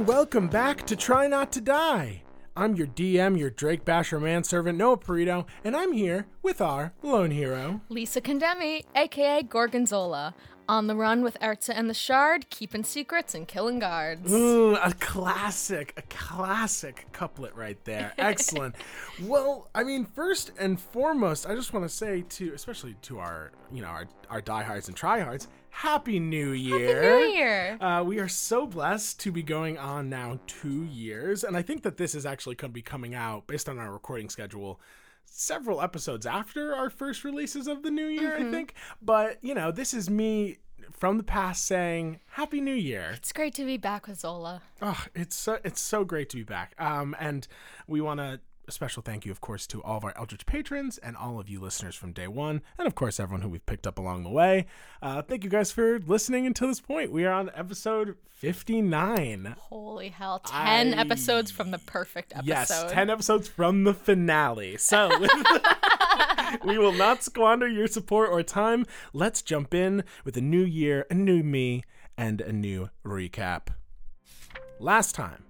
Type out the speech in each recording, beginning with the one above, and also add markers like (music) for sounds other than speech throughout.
and welcome back to Try Not to Die. I'm your DM, your Drake Basher manservant, Noah Perito, and I'm here with our lone hero. Lisa Condemi, aka Gorgonzola, on the run with Erza and the Shard, keeping secrets and killing guards. Ooh, a classic, a classic couplet right there. (laughs) Excellent. well, I mean, first and foremost, I just want to say to, especially to our, you know, our, our diehards and tryhards, Happy New Year! Happy New Year! Uh, we are so blessed to be going on now two years, and I think that this is actually going to be coming out based on our recording schedule several episodes after our first releases of the new year, Mm-hmm. I think. But, you know, this is me from the past saying Happy New Year. It's great to be back with Zola. Oh, it's so it's so great to be back. Um, and we want to a special thank you, of course, to all of our Eldritch patrons and all of you listeners from day one, and of course everyone who we've picked up along the way. Uh, thank you guys for listening until this point. We are on episode fifty nine. Holy hell, 10 I- episodes from the perfect episode. Yes, 10 episodes from the finale. So, (laughs) we will not squander your support or time. Let's jump in with a new year, a new me, and a new recap. Last time,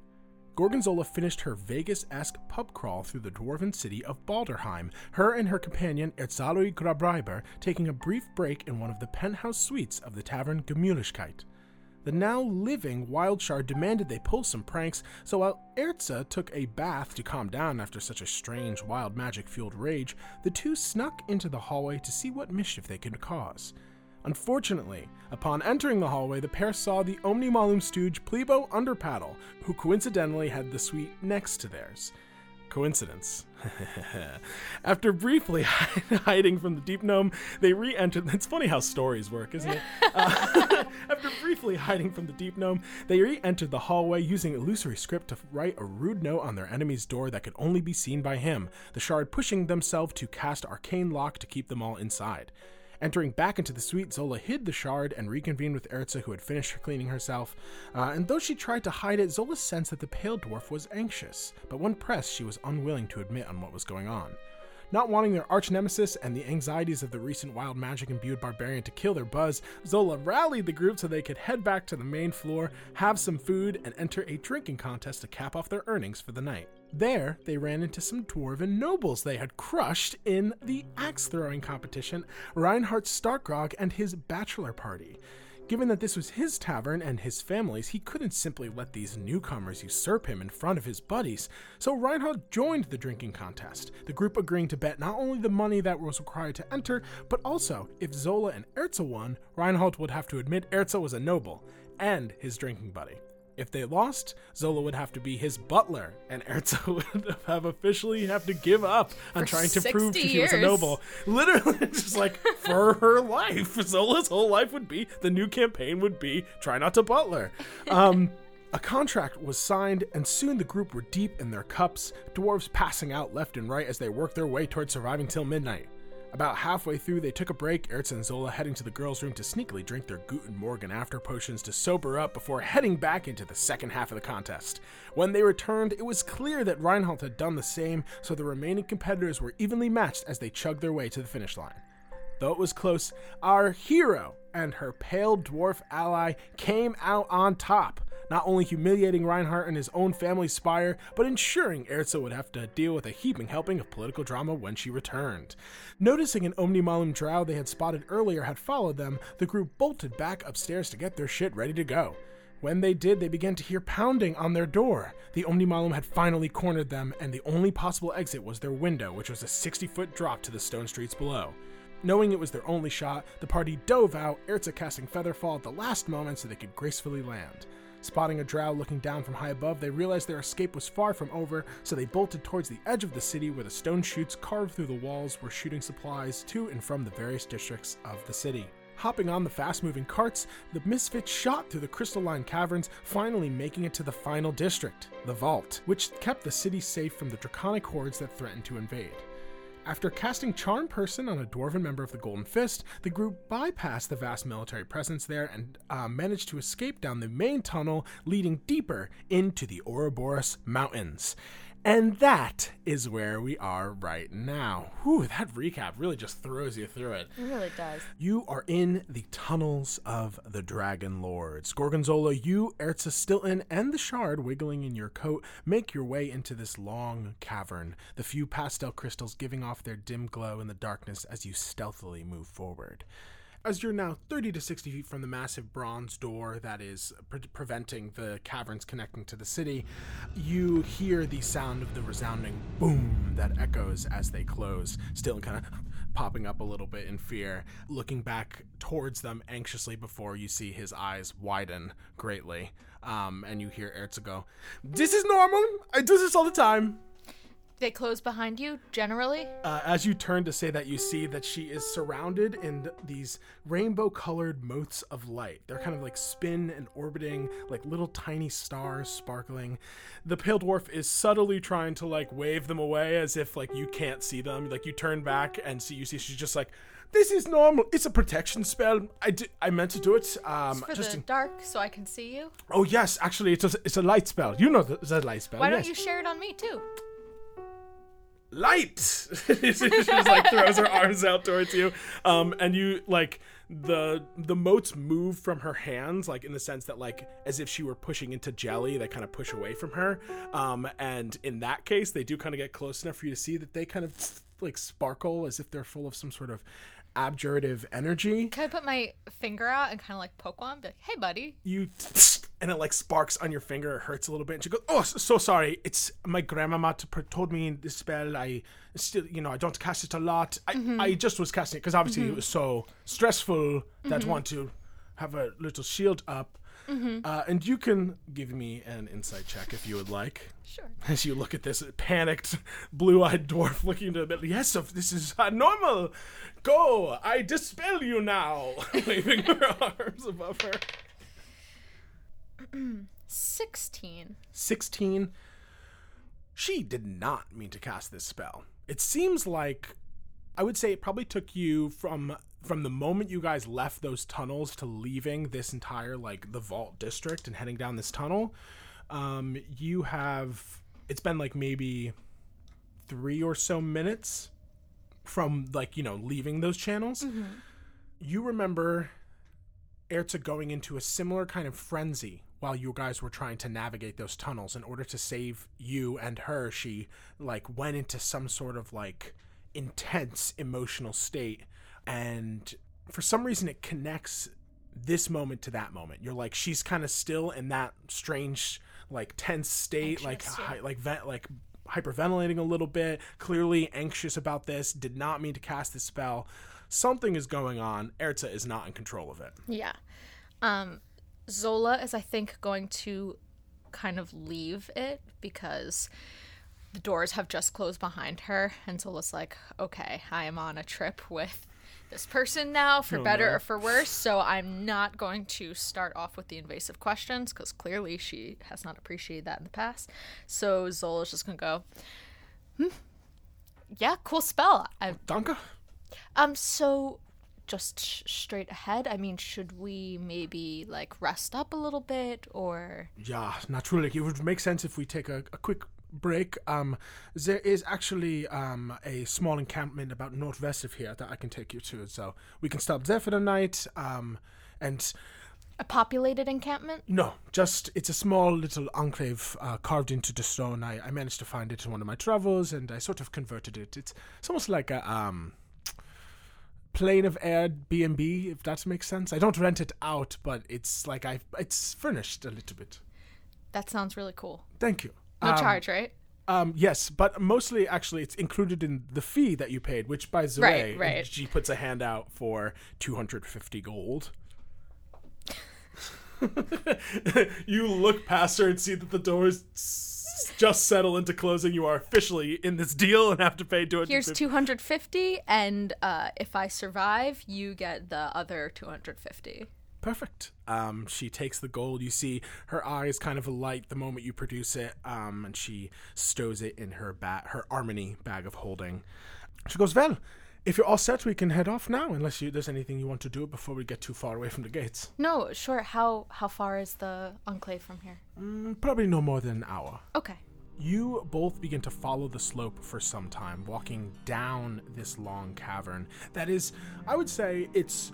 Gorgonzola finished her Vegas esque pub crawl through the dwarven city of Balderheim, her and her companion Erzalui Grabreiber taking a brief break in one of the penthouse suites of the tavern Gemütlichkeit. The now living Wildshard demanded they pull some pranks, so while Erza took a bath to calm down after such a strange, wild magic fueled rage, the two snuck into the hallway to see what mischief they could cause. Unfortunately, upon entering the hallway, the pair saw the Omnimalum stooge Plebo Underpaddle, who coincidentally had the suite next to theirs. Coincidence. After briefly hiding from the deep gnome, they re entered. It's funny how stories work, isn't it? Uh, after briefly hiding from the deep gnome, they re entered the hallway using illusory script to write a rude note on their enemy's door that could only be seen by him, the shard pushing themselves to cast arcane lock to keep them all inside. Entering back into the suite, Zola hid the shard and reconvened with Erza, who had finished cleaning herself. Uh, and though she tried to hide it, Zola sensed that the pale dwarf was anxious. But when pressed, she was unwilling to admit on what was going on. Not wanting their arch nemesis and the anxieties of the recent wild magic imbued barbarian to kill their buzz, Zola rallied the group so they could head back to the main floor, have some food, and enter a drinking contest to cap off their earnings for the night. There, they ran into some dwarven nobles they had crushed in the axe throwing competition, Reinhard Starkrog and his bachelor party. Given that this was his tavern and his family's, he couldn't simply let these newcomers usurp him in front of his buddies. So Reinhold joined the drinking contest, the group agreeing to bet not only the money that was required to enter, but also if Zola and Erza won, Reinhold would have to admit Erza was a noble and his drinking buddy. If they lost, Zola would have to be his butler, and Erza (laughs) would have officially have to give up on For trying to prove 60 she was a noble. Literally, (laughs) just like for her life, (laughs) Zola's whole life would be the new campaign would be try not to butler. Um, a contract was signed, and soon the group were deep in their cups, dwarves passing out left and right as they worked their way towards surviving till midnight. About halfway through, they took a break, Erza and Zola heading to the girls' room to sneakily drink their Guten Morgen after potions to sober up before heading back into the second half of the contest. When they returned, it was clear that Reinhold had done the same, so the remaining competitors were evenly matched as they chugged their way to the finish line. Though it was close, our hero and her pale dwarf ally came out on top, not only humiliating Reinhardt and his own family's spire, but ensuring Erza would have to deal with a heaping helping of political drama when she returned. Noticing an Omnimalum drow they had spotted earlier had followed them, the group bolted back upstairs to get their shit ready to go. When they did, they began to hear pounding on their door. The Omnimalum had finally cornered them, and the only possible exit was their window, which was a 60 foot drop to the stone streets below. Knowing it was their only shot, the party dove out, Erza casting Featherfall at the last moment so they could gracefully land. Spotting a drow looking down from high above, they realized their escape was far from over, so they bolted towards the edge of the city where the stone chutes carved through the walls were shooting supplies to and from the various districts of the city. Hopping on the fast moving carts, the misfits shot through the crystalline caverns, finally making it to the final district, the Vault, which kept the city safe from the draconic hordes that threatened to invade. After casting Charm Person on a dwarven member of the Golden Fist, the group bypassed the vast military presence there and uh, managed to escape down the main tunnel leading deeper into the Ouroboros Mountains. And that is where we are right now. Whew, that recap really just throws you through it. It really does. You are in the tunnels of the Dragon Lords. Gorgonzola, you, Erza Stilton, and the Shard, wiggling in your coat, make your way into this long cavern, the few pastel crystals giving off their dim glow in the darkness as you stealthily move forward. As you're now 30 to 60 feet from the massive bronze door that is pre- preventing the caverns connecting to the city, you hear the sound of the resounding boom that echoes as they close, still kind of (laughs) popping up a little bit in fear, looking back towards them anxiously before you see his eyes widen greatly. Um, and you hear Erza go, This is normal. I do this all the time. They close behind you, generally. Uh, as you turn to say that, you see that she is surrounded in these rainbow colored motes of light. They're kind of like spin and orbiting, like little tiny stars sparkling. The pale dwarf is subtly trying to like wave them away as if like you can't see them. Like you turn back and see, you see she's just like, this is normal. It's a protection spell. I, di- I meant to do it. Um, For just the in- dark, so I can see you. oh yes, actually, it's a, it's a light spell. You know the, the light spell. Why yes. don't you share it on me too? Light (laughs) she just like throws her arms out towards you um and you like the the motes move from her hands like in the sense that like as if she were pushing into jelly they kind of push away from her um and in that case they do kind of get close enough for you to see that they kind of like sparkle as if they're full of some sort of abjurative energy Can I put my finger out and kind of like poke one? Be like, hey, buddy. you and it like sparks on your finger it hurts a little bit and she goes oh so, so sorry. It's my grandmama told me this spell. I still you know i don't cast it a lot. I, I just was casting it because obviously it was so stressful that want to have a little shield up. Uh, and you can give me an insight check if you would like. Sure. (laughs) as you look at this panicked blue-eyed dwarf looking into the middle yes this is uh, normal. Go. I dispel you now. (laughs) Waving her (laughs) arms above her 16. 16 she did not mean to cast this spell. It seems like i would say it probably took you from from the moment you guys left those tunnels to leaving this entire like the vault district and heading down this tunnel um you have it's been like maybe three or so minutes from like you know leaving those channels. You remember Erza going into a similar kind of frenzy while you guys were trying to navigate those tunnels in order to save you and her she like went into some sort of like intense emotional state. And for some reason it connects this moment to that moment. You're like she's kind of still in that strange like tense state like hi, like vent like hyperventilating a little bit clearly anxious about this did not mean to cast this spell. Something is going on. Erza is not in control of it. Yeah. Um, Zola is, I think, going to kind of leave it because the doors have just closed behind her. And Zola's like, okay, I am on a trip with this person now, for Oh, better no. or for worse. So I'm not going to start off with the invasive questions because clearly she has not appreciated that in the past. So Zola's just going to go, hmm, yeah, cool spell. I Danke. um, so just sh- straight ahead, I mean, should we maybe like rest up a little bit or Yeah, naturally. It would make sense if we take a, a quick break. Um, there is actually um, a small encampment about northwest of here that I can take you to, so we can stop there for the night. Um, and a populated encampment? no, just it's a small little enclave uh, carved into the stone. I, I managed to find it in one of my travels, and I sort of converted it. It's it's almost like a um, plane of air B and B, if that makes sense. I don't rent it out, but it's like I it's furnished a little bit. That sounds really cool. Thank you. No Um, charge, right? Um, yes, but mostly actually it's included in the fee that you paid, which by the Right, way, right. (laughs) she puts a hand out for 250 gold. (laughs) you look past her and see that the door s- just settle into closing. You are officially in this deal and have to pay 250. Here's 250 and uh if I survive, you get the other 250. Perfect. Um, she takes the gold. You see her eyes kind of alight the moment you produce it, um, and she stows it in her bat, her Armony bag of holding. She goes, "Well, if you're all set, we can head off now. Unless you, there's anything you want to do before we get too far away from the gates. No, sure. How how far is the enclave from here? Mm, probably no more than an hour. Okay. you both begin to follow the slope for some time, walking down this long cavern that is, I would say, it's.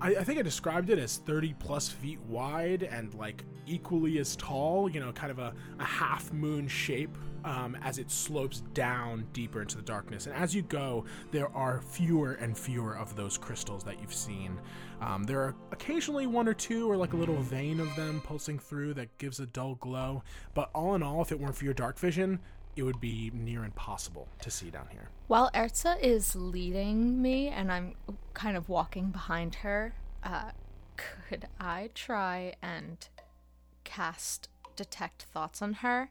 I, I think I described it as 30 plus feet wide and like equally as tall, you know, kind of a, a half moon shape um, as it slopes down deeper into the darkness. And as you go, there are fewer and fewer of those crystals that you've seen. Um, there are occasionally one or two, or like a little vein of them pulsing through that gives a dull glow. But all in all, if it weren't for your dark vision, it would be near impossible to see down here. While Erza is leading me and I'm kind of walking behind her, uh, could I try and cast detect thoughts on her?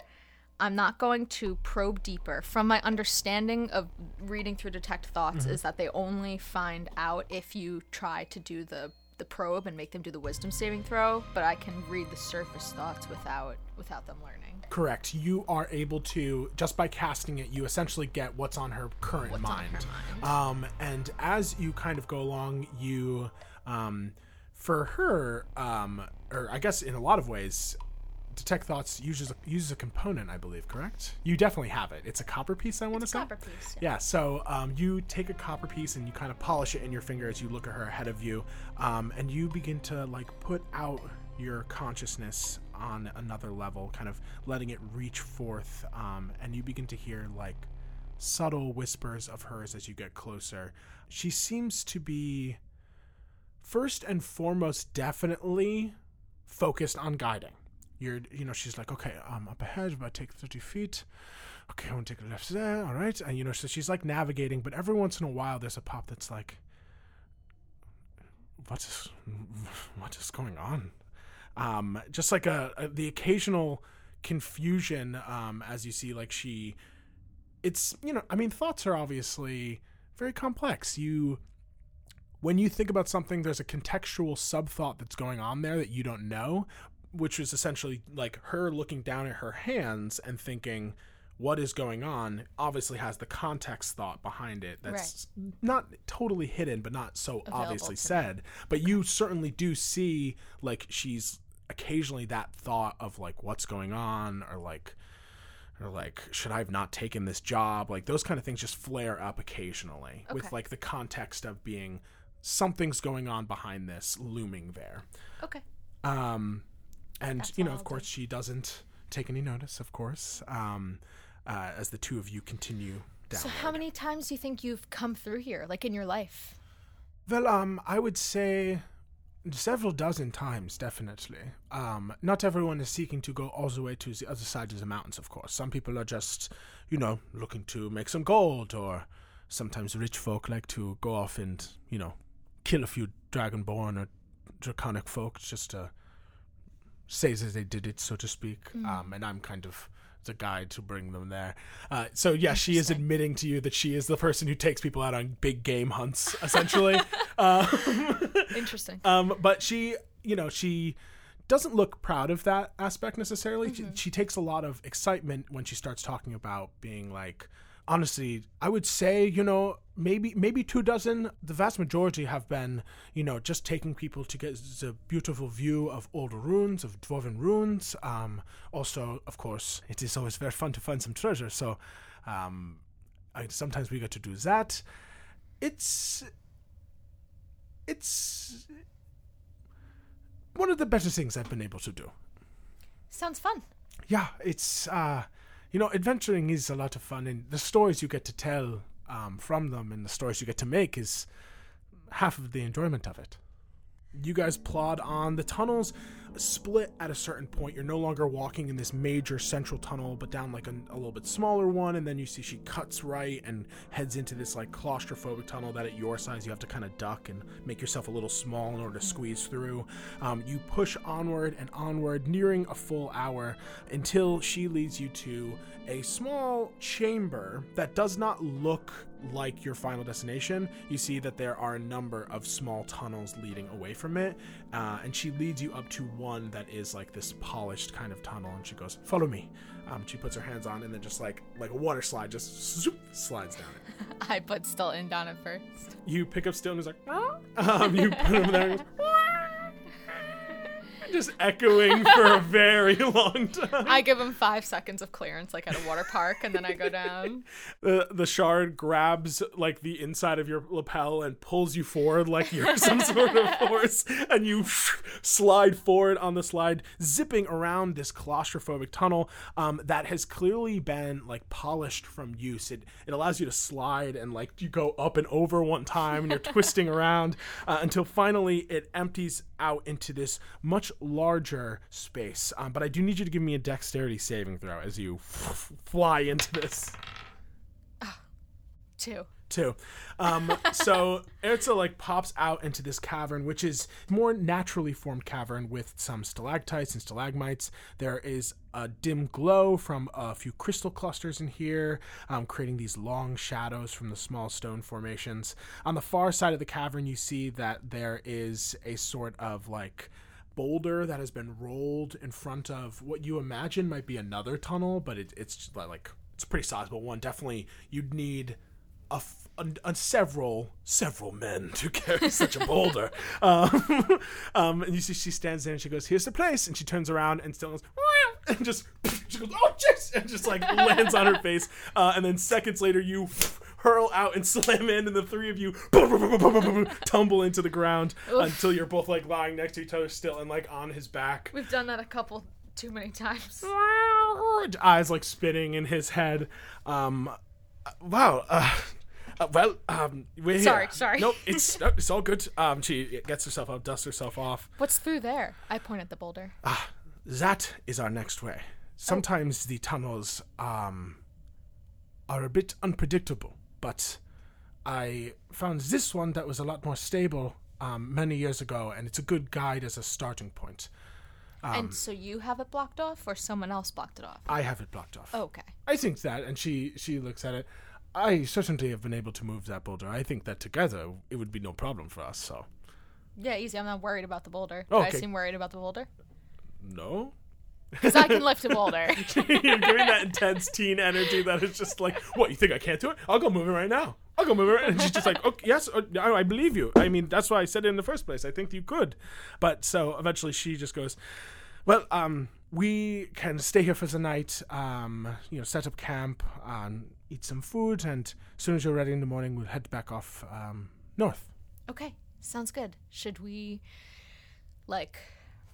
I'm not going to probe deeper. From my understanding of reading through detect thoughts, Mm-hmm. is that they only find out if you try to do the the probe and make them do the wisdom saving throw. But I can read the surface thoughts without without them learning. Correct. You are able to just by casting it, you essentially get what's on her current What's on her mind. mind. Um, and as you kind of go along, you, um, for her, um, or I guess in a lot of ways, detect thoughts uses a, uses a component, I believe. Correct. You definitely have it. It's a copper piece. I want to say. Copper piece. Yeah, so um, you take a copper piece and you kind of polish it in your finger as you look at her ahead of you, um, and you begin to like put out your consciousness on another level, kind of letting it reach forth, um, and you begin to hear like subtle whispers of hers as you get closer. She seems to be first and foremost definitely focused on guiding. You're, you know, she's like, okay, I'm up ahead, about take 30 feet. Okay, I want to take a left there. All right. And, you know, so she's like navigating, but every once in a while there's a pop that's like, what is, what is going on? Um, just like a, a the occasional confusion, um, as you see, like she, it's, you know, I mean, thoughts are obviously very complex. You, when you think about something, there's a contextual sub thought that's going on there that you don't know, which was essentially like her looking down at her hands and thinking, what is going on? obviously has the context thought behind it that's not totally hidden but not so obviously to said. But you certainly do see like she's occasionally that thought of like what's going on? or like or like should i have not taken this job? Like those kind of things just flare up occasionally with like the context of being something's going on behind this looming there. Okay. um, and That's you know, of course, she doesn't take any notice. Of course, um, uh, as the two of you continue down. So how many times do you think you've come through here, like in your life? Well, um, I would say several dozen times, definitely. Um, not everyone is seeking to go all the way to the other side of the mountains. Of course, some people are just, you know, looking to make some gold, or sometimes rich folk like to go off and, you know, kill a few dragonborn or draconic folk just to say that they did it, so to speak. Um, and I'm kind of the guide to bring them there. Uh, so yeah, she is admitting to you that she is the person who takes people out on big game hunts, essentially. (laughs) um, (laughs) Interesting. um, but she, you know, she doesn't look proud of that aspect necessarily. Mm-hmm. She, she takes a lot of excitement when she starts talking about being like, honestly, I would say, you know, maybe maybe two dozen. The vast majority have been, you know, just taking people to get the beautiful view of old ruins, of dwarven ruins. Um, also, of course, it is always very fun to find some treasure. So, um, I, sometimes we get to do that. It's it's one of the better things I've been able to do. Sounds fun. Yeah, it's uh, you know, adventuring is a lot of fun, and the stories you get to tell um, from them and the stories you get to make is half of the enjoyment of it. You guys plod on. The tunnels split at a certain point. You're no longer walking in this major central tunnel, but down like a, a little bit smaller one. And then you see she cuts right and heads into this like claustrophobic tunnel that at your size you have to kind of duck and make yourself a little small in order to squeeze through. Um, you push onward and onward, nearing a full hour until she leads you to a small chamber that does not look like your final destination. You see that there are a number of small tunnels leading away from it, uh, and she leads you up to one that is like this polished kind of tunnel. And she goes, "Follow me." Um, she puts her hands on, and then just like like a water slide, just zoop, slides down it. (laughs) I put Stilton down at first. You pick up Still, and he's like, (laughs) um, you put him there. And he goes, just echoing for a very (laughs) long time. I give him five seconds of clearance, like at a water park, and then I go down. The the shard grabs like the inside of your lapel and pulls you forward like you're (laughs) some sort of force, and you slide forward on the slide, zipping around this claustrophobic tunnel um, that has clearly been like polished from use. It it allows you to slide and like you go up and over one time, and you're twisting (laughs) around uh, until finally it empties out into this much larger space. Um, but I do need you to give me a dexterity saving throw as you (laughs) fly into this Two. too. Um, so (laughs) Erza like pops out into this cavern, which is more naturally formed cavern with some stalactites and stalagmites. There is a dim glow from a few crystal clusters in here, um, creating these long shadows from the small stone formations. On the far side of the cavern, you see that there is a sort of like boulder that has been rolled in front of what you imagine might be another tunnel, but it, it's like it's a pretty sizable one. Definitely, you'd need a several several men (laughs) to carry such a boulder. (laughs) Um, (laughs) um, and you see she stands there and she goes, "Here's the place," and she turns around and still goes, and just she goes, "Oh jeez," and just like lands on her face. Uh, and then seconds later, you. Hurl out and (laughs) slam in, and the three of you tumble into the ground until you're both like lying next to each other still and like on his back. We've done that a couple too many times. Wow (laughs) eyes like spinning in his head. Um, wow. Uh, uh, well, um, we're Sorry, here. sorry. Nope, (laughs) it's no, it's all good. Um, she gets herself up, dusts herself off. What's through there? I point at the boulder. Ah, that is our next way. Sometimes the tunnels um are a bit unpredictable, but I found this one that was a lot more stable um, many years ago, and it's a good guide as a starting point. and so you have it blocked off, or someone else blocked it off? I have it blocked off. Okay. I think that, and she she looks at it. I certainly have been able to move that boulder. I think that together it would be no problem for us. So Yeah, easy. I'm not worried about the boulder. Oh, Do I seem worried about the boulder? no, Because I can lift a boulder. (laughs) you're giving that intense teen energy that is just like, what you think I can't do it? I'll go move it right now. I'll go move it. And she's just like, okay, yes, uh, I I believe you. I mean, that's why I said it in the first place. I think you could. But so eventually she just goes, well, um, we can stay here for the night. Um, you know, set up camp, um, eat some food, and as soon as you're ready in the morning, we'll head back off um, north. Okay, sounds good. Should we, like,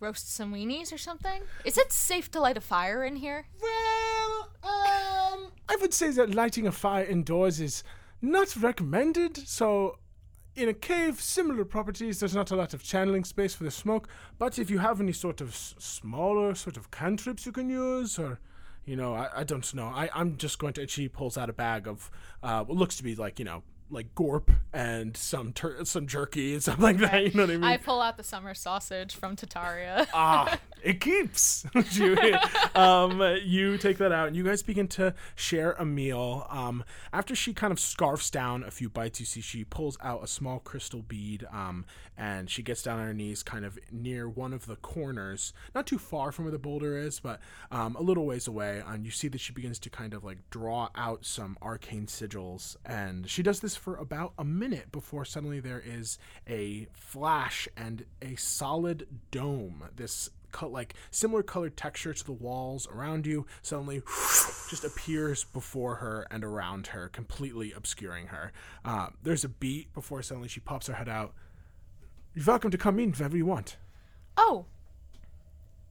roast some weenies or something? Is it safe to light a fire in here? Well, um, I would say that lighting a fire indoors is not recommended. So, in a cave, similar properties, there's not a lot of channeling space for the smoke. But if you have any sort of s- smaller sort of cantrips you can use, or you know, I, I don't know. I, I'm just going to. She pulls out a bag of uh, what looks to be like you know. Like gorp and some tur- some jerky and (laughs) something like that. You know what I mean? I pull out the summer sausage from Tataria. (laughs) ah, it keeps. (laughs) you, um, you take that out, and you guys begin to share a meal. Um, after she kind of scarfs down a few bites, you see she pulls out a small crystal bead, um, and she gets down on her knees, kind of near one of the corners, not too far from where the boulder is, but um, a little ways away. And you see that she begins to kind of like draw out some arcane sigils, and she does this for about a minute before suddenly there is a flash and a solid dome. This cut like similar colored texture to the walls around you suddenly (sighs) just appears before her and around her, completely obscuring her. Uh, there's a beat before suddenly she pops her head out. You're welcome to come in whenever you want. oh,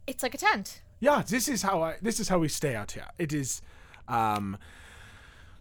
it's like a tent. Yeah, this is how I. This is how we stay out here. It is, um,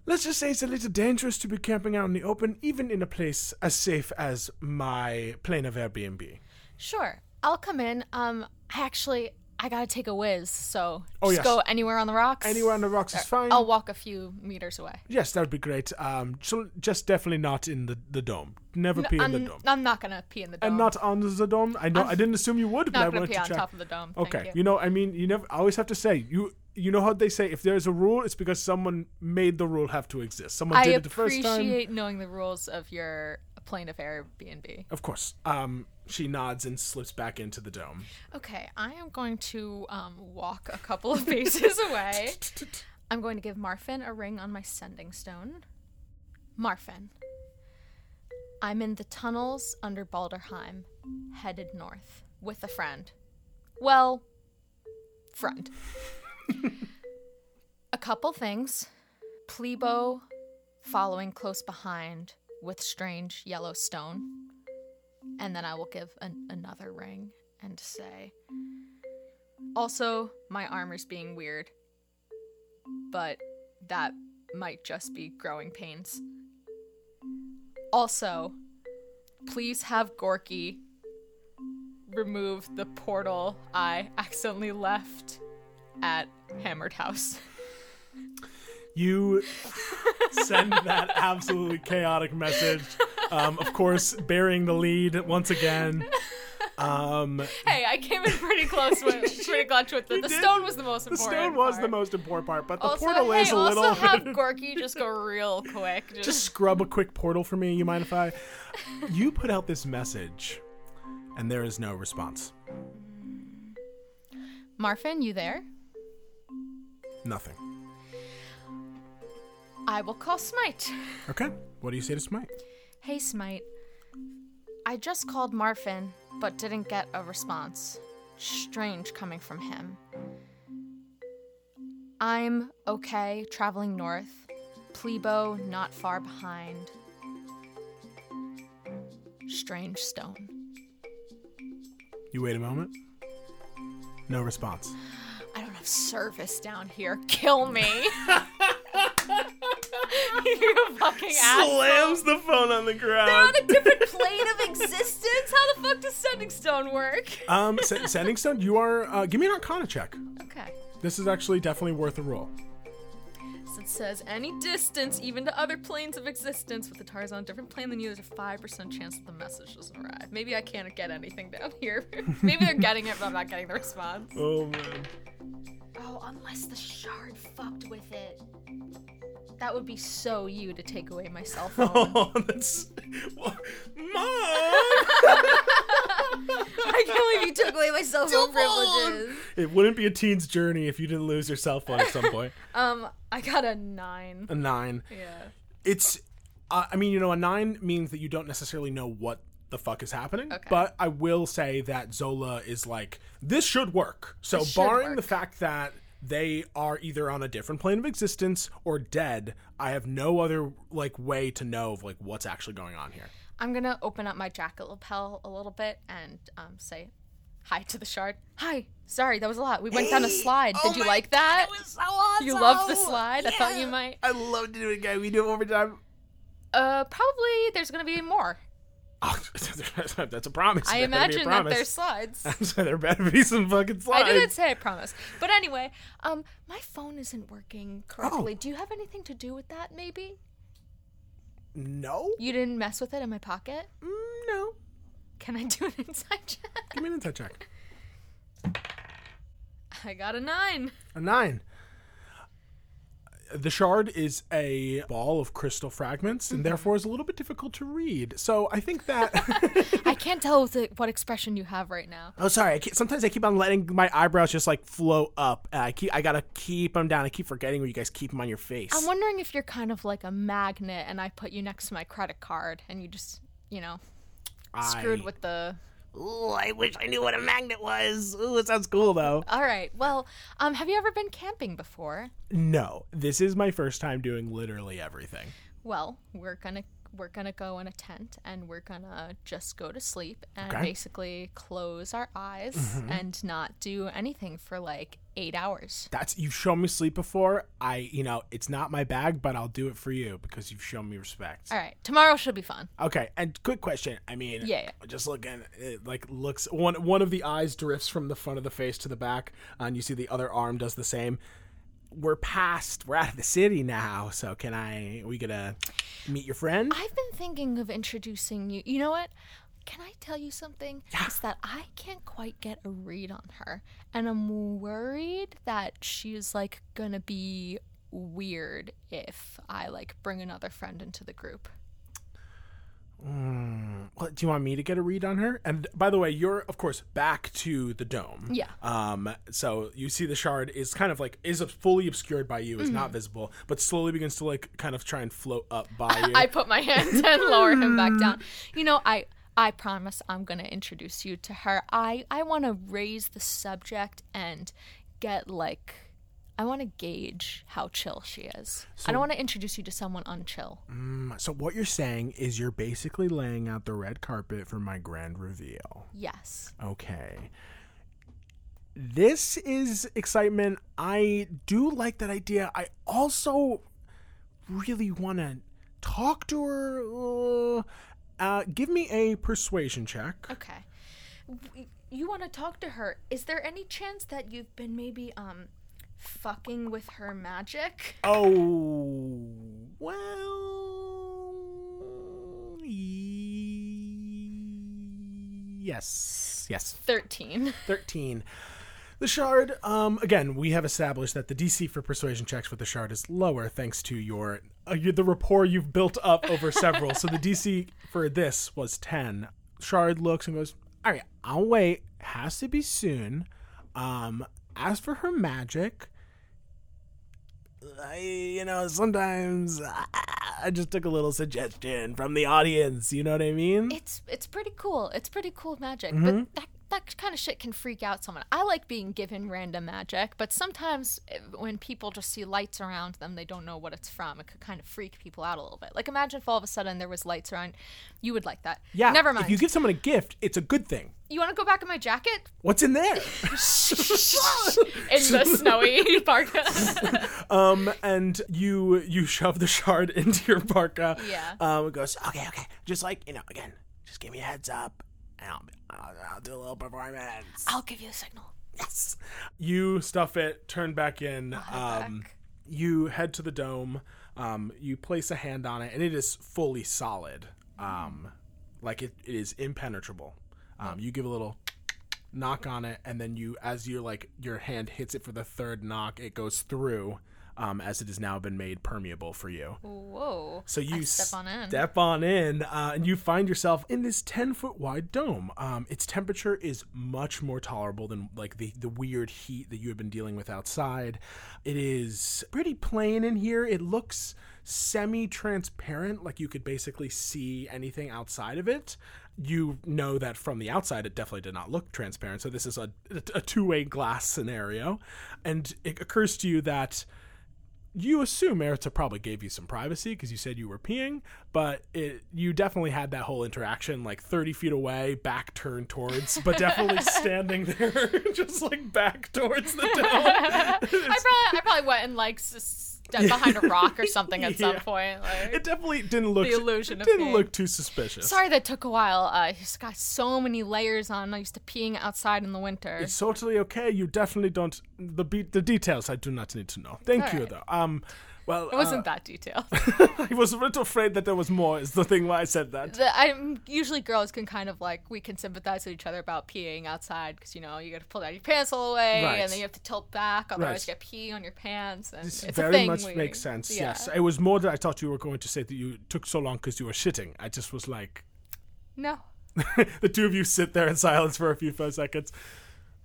let's just say it's a little dangerous to be camping out in the open, even in a place as safe as my plane of Airbnb. Sure, I'll come in. Um, I actually, I gotta take a whiz, so Oh, just yes. go anywhere on the rocks. Anywhere on the rocks is fine. I'll walk a few meters away. Yes, that would be great. Um, so just definitely not in the, the dome. Never pee in I'm, the dome. I'm not gonna pee in the dome. And not on the dome. I know. I didn't assume you would, but I not gonna wanted pee to on check. top of the dome. Okay, you. know, I mean, you never. I always have to say you. You know how they say if there's a rule, it's because someone made the rule have to exist. Someone I did it the first time. I appreciate knowing the rules of your plane of Airbnb. Of course. Um, she nods and slips back into the dome. Okay, I am going to um, walk a couple of paces (laughs) away. (laughs) I'm going to give Marfin a ring on my sending stone. Marfin, I'm in the tunnels under Balderheim, headed north with a friend. well, friend. (laughs) a couple things. Plebo following close behind with strange yellow stone. And then I will give an- another ring and say, also, my armor's being weird, but that might just be growing pains. Also, please have Gorky remove the portal I accidentally left at Hammered House. (laughs) You send that absolutely chaotic message. Um, of course, bearing the lead once again. Um, Hey, I came in pretty close with (laughs) pretty clutch with it. The did. stone was the most important. the stone was part. the most important part, but the Also, portal hey, is a little. also have (laughs) Gorky just go real quick. Just, just scrub a quick portal for me. You mind if I? You put out this message, and there is no response. Marfin, you there? Nothing. I will call Smite. (laughs) Okay. What do you say to Smite? Hey, Smite. I just called Marfin, but didn't get a response. Strange coming from him. I'm okay traveling north. Plebo not far behind. Strange stone. You wait a moment. No response. I service down here. Kill me. (laughs) you fucking asshole. Slams the phone on the ground. They're on a different plane of existence. How the fuck does sending stone work? Um, se- sending stone. You are. Uh, give me an Arcana check. Okay. This is actually definitely worth a roll. So it says any distance, even to other planes of existence, with the TARS on a different plane than you, there's a five percent chance that the message doesn't arrive. Maybe I can't get anything down here. (laughs) Maybe they're getting it, but I'm not getting the response. Oh man. Oh, unless the shard fucked with it. That would be so you to take away my cell (laughs) phone. Oh, that's. Mom. (laughs) I can't believe you took away my cell phone privileges. It wouldn't be a teen's journey if you didn't lose your cell phone at some (laughs) point. Um, I got a nine. A nine. Yeah. It's. Uh, I mean, you know, a nine means that you don't necessarily know what the fuck is happening. Okay. But I will say that Zola is like, this should work. So, should barring the fact that they are either on a different plane of existence or dead, I have no other like way to know of like what's actually going on here. I'm gonna open up my jacket lapel a little bit and um, say hi to the shard. Hi. Sorry, that was a lot. We went down a (gasps) slide. Did you like that? so awesome. You loved the slide? I thought you might. I love to do it again. We do it one more time. Uh, probably there's gonna be more. Oh, (laughs) that's a promise. I There better be a imagine that promise. there's slides. (laughs) so there better be some fucking slides. I didn't say I promise. But anyway, um, my phone isn't working correctly. Oh. Do you have anything to do with that? Maybe No. you didn't mess with it in my pocket. Mm, no. Can I do an insight check? Give me an insight check. I got a nine. A nine. The shard is a ball of crystal fragments and mm-hmm. therefore is a little bit difficult to read. So I think that. (laughs) (laughs) I can't tell the, what expression you have right now. oh, sorry. I sometimes I keep on letting my eyebrows just like flow up. I keep. I gotta keep them down. I keep forgetting where you guys keep them on your face. I'm wondering if you're kind of like a magnet and I put you next to my credit card and you just, you know, screwed I- with the. Ooh, I wish I knew what a magnet was. Ooh, it sounds cool though. All right. Well, um, have you ever been camping before? No, this is my first time doing literally everything. Well, we're gonna we're gonna go in a tent and we're gonna just go to sleep and Okay. basically close our eyes mm-hmm. and not do anything for like eight hours. That's you've shown me sleep before. I, you know, it's not my bag, but I'll do it for you because you've shown me respect. All right. Tomorrow should be fun. Okay, and quick question. I mean, Yeah, yeah. just looking, it like looks one one of the eyes drifts from the front of the face to the back, and you see the other arm does the same. We're past, we're out of the city now, so can I? we gonna meet your friend? I've been thinking of introducing you. You know what? Can I tell you something? It's that I can't quite get a read on her. And I'm worried that she's like gonna be weird if I like bring another friend into the group. What, do you want me to get a read on her? And by the way, you're of course back to the dome. Yeah. Um. So you see the shard is kind of like is fully obscured by you, is Mm-hmm. not visible, but slowly begins to like kind of try and float up (laughs) by you. I put my hand (laughs) and lower him back down. You know, I I promise I'm going to introduce you to her. I I want to raise the subject and get like I want to gauge how chill she is. I don't want to introduce you to someone unchill. Mm, So what you're saying is you're basically laying out the red carpet for my grand reveal. Yes. Okay. This is excitement. I do like that idea. I also really want to talk to her. Uh, uh, give me a persuasion check. Okay. You want to talk to her. Is there any chance that you've been maybe um fucking with her magic? Oh, well. Yes. Yes. 13. (laughs) 13. The shard, um, again, we have established that the DC for persuasion checks with the shard is lower thanks to your uh, the rapport you've built up over several. so the DC for this was 10. Shard looks and goes, "All right, I'll wait. Has to be soon." Um, as for her magic, I, you know, sometimes I just took a little suggestion from the audience. You know what I mean? It's it's pretty cool. It's pretty cool magic, Mm-hmm. but that that kind of shit can freak out someone. I like being given random magic, but sometimes eh, when people just see lights around them, they don't know what it's from. It could kind of freak people out a little bit. Like imagine if all of a sudden there was lights around. You would like that. yeah. Never mind. If you give someone a gift, it's a good thing. you want to go back in my jacket What's in there? (laughs) in the snowy (laughs) parka? (laughs) Um, and you you shove the shard into your parka. Yeah. Um, it goes okay, okay. Just like you know, again, just give me a heads up, and I'll I'll, I'll do a little performance. I'll give you a signal. yes. You stuff it, turn back in. Um, back. you head to the dome. Um, you place a hand on it, and it is fully solid. Um, like it, it is impenetrable. Um, you give a little knock on it, and then you, as you're like, your hand hits it for the third knock, it goes through. Um, as it has now been made permeable for you. Whoa. So you I step on in. Step on in, uh, and you find yourself in this ten foot wide dome. Um, its temperature is much more tolerable than like the the weird heat that you have been dealing with outside. It is pretty plain in here. It looks semi transparent, like you could basically see anything outside of it. You know that from the outside, it definitely did not look transparent. So this is a a two way glass scenario, and it occurs to you that you assume Eritza probably gave you some privacy because you said you were peeing, but it you definitely had that whole interaction like 30 feet away, back turned towards, but definitely (laughs) standing there, (laughs) just like back towards the (laughs) dome. I probably I probably went and like s- stepped behind a rock or something at (laughs) some Yeah. point. Like. It definitely didn't look. The illusion it didn't being- look too suspicious. Sorry that took a while. Uh, just got so many layers on. I used to peeing outside in the winter. It's totally okay. You definitely don't. The be- the details I do not need to know. Thank you Alright. though. Um, well, it wasn't that detailed. (laughs) I was a little afraid that there was more. Is the thing why I said that. the, I'm usually girls can kind of like we can sympathize with each other about peeing outside because you know you got to pull down your pants all the way Right. and then you have to tilt back, otherwise Right. you get pee on your pants. And This it's a very much we- makes sense. yeah. Yes, it was more that I thought you were going to say that you took so long because you were shitting. I just was like, No. (laughs) the two of you sit there in silence for a few seconds.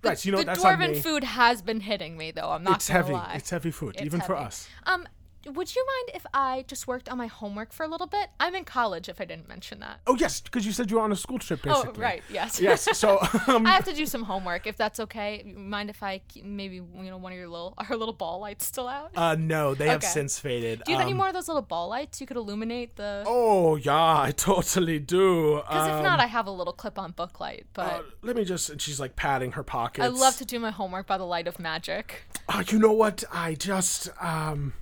right, so you know the that's dwarven food has been hitting me though. I'm not it's gonna heavy. lie. It's heavy food, It's even for us. Um, would you mind if I just worked on my homework for a little bit? I'm in college. If I didn't mention that. Oh yes, because you said you were on a school trip, basically. Oh right, yes. (laughs) Yes. So (laughs) um, I have to do some homework. If that's okay, mind if I maybe you know one of your little (laughs) our little ball lights still out? uh, no, they have since faded. do you have any Um, more of those little ball lights you could illuminate the? Oh yeah, I totally do. Because Um, if not, I have a little clip-on book light. But uh, let me just. And she's like patting her pockets. I love to do my homework by the light of magic. Uh, you know what? I just um.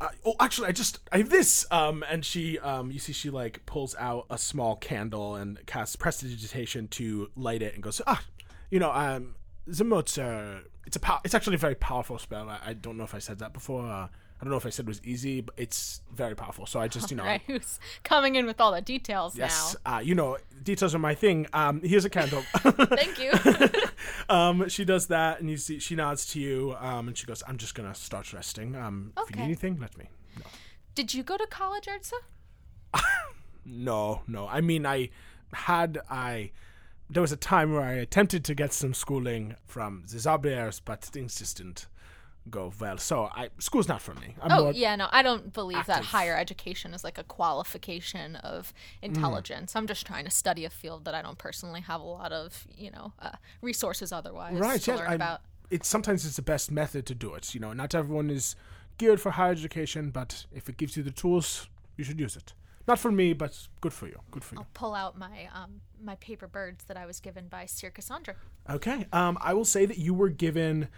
Uh, oh, actually, I just I have this. Um, and she um, you see, she like pulls out a small candle and casts prestidigitation to light it and goes ah, you know um, Zemot's uh, it's a pow- it's actually a very powerful spell. I, I don't know if I said that before. Uh, I don't know if I said it was easy, but it's very powerful. So I just you know Right, (laughs) who's coming in with all the details yes, now? uh, you know details are my thing. Um, here's a candle. (laughs) (laughs) Thank you. Um, she does that, and you see she nods to you, um, and she goes, "I'm just gonna start resting. Um, if you need anything, let me." No, Did you go to college, Ursa? no, no. I mean, I had I. There was a time where I attempted to get some schooling from the Zabiers, but things just didn't go well. So I school's not for me. I'm Oh yeah, no, I don't believe that higher education is like a qualification of intelligence. I'm just trying to study a field that I don't personally have a lot of, you know, uh, resources otherwise right. to Yeah, learn I- about. it's sometimes it's the best method to do it. You know, not everyone is geared for higher education, but if it gives you the tools, you should use it. Not for me, but good for you. Good for you. I'll pull out my um my paper birds that I was given by Sir Cassandra. Okay. Um, I will say that you were given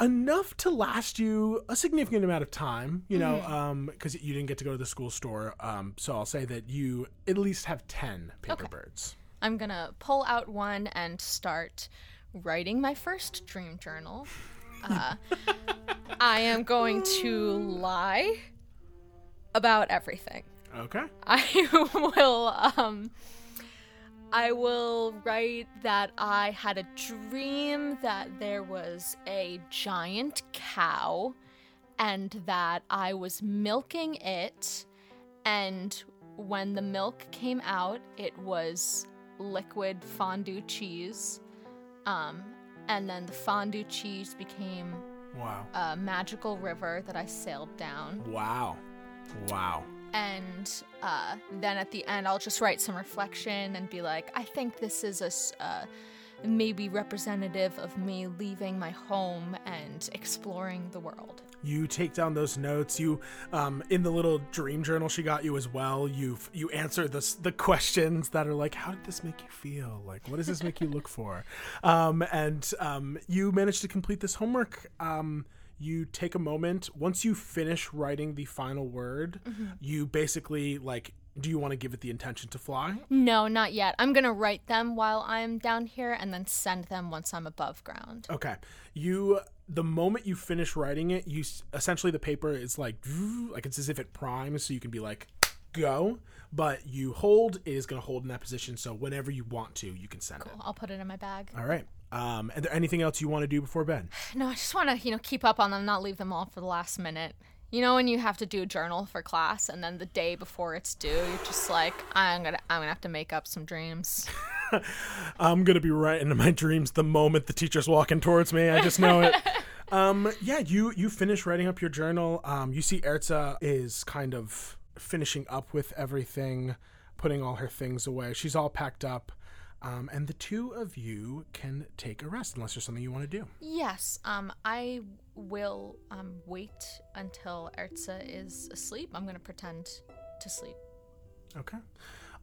enough to last you a significant amount of time, you know, Mm-hmm. um, because you didn't get to go to the school store. Um, so I'll say that you at least have 10 paper Okay. birds. I'm gonna pull out one and start writing my first dream journal. Uh, (laughs) I am going to lie about everything. Okay. I (laughs) will um I will write that I had a dream that there was a giant cow and that I was milking it and when the milk came out it was liquid fondue cheese um and then the fondue cheese became Wow. a magical river that I sailed down Wow. Wow. And uh, then at the end i'll just write some reflection and be like i think this is a uh, maybe representative of me leaving my home and exploring the world You take down those notes. You, um, in the little dream journal she got you as well. You you answer the the questions that are like, how did this make you feel? Like, what does this make you look for? (laughs) Um, and um, you manage to complete this homework. Um, you take a moment once you finish writing the final word. Mm-hmm. You basically like, do you want to give it the intention to fly? no not yet i'm gonna write them while i'm down here and then send them once i'm above ground Okay. You the moment you finish writing it, you essentially the paper is like (laughs) like it's as if it primes so you can be like go, but you hold it is going to hold in that position so whenever you want to, you can send it. i'll put it in my bag All right. Um and there anything else you want to do before bed? no i just want to you know keep up on them not leave them all for the last minute you know when you have to do a journal for class and then the day before it's due you're just like i'm gonna i'm gonna have to make up some dreams (laughs) I'm going to be right into my dreams the moment the teacher's walking towards me. I just know it. (laughs) um yeah, you you finish writing up your journal. Um you see Erza is kind of finishing up with everything, putting all her things away. She's all packed up. Um, and the two of you can take a rest unless there's something you want to do. Yes, um, I will um, wait until Erza is asleep. I'm gonna pretend to sleep. Okay.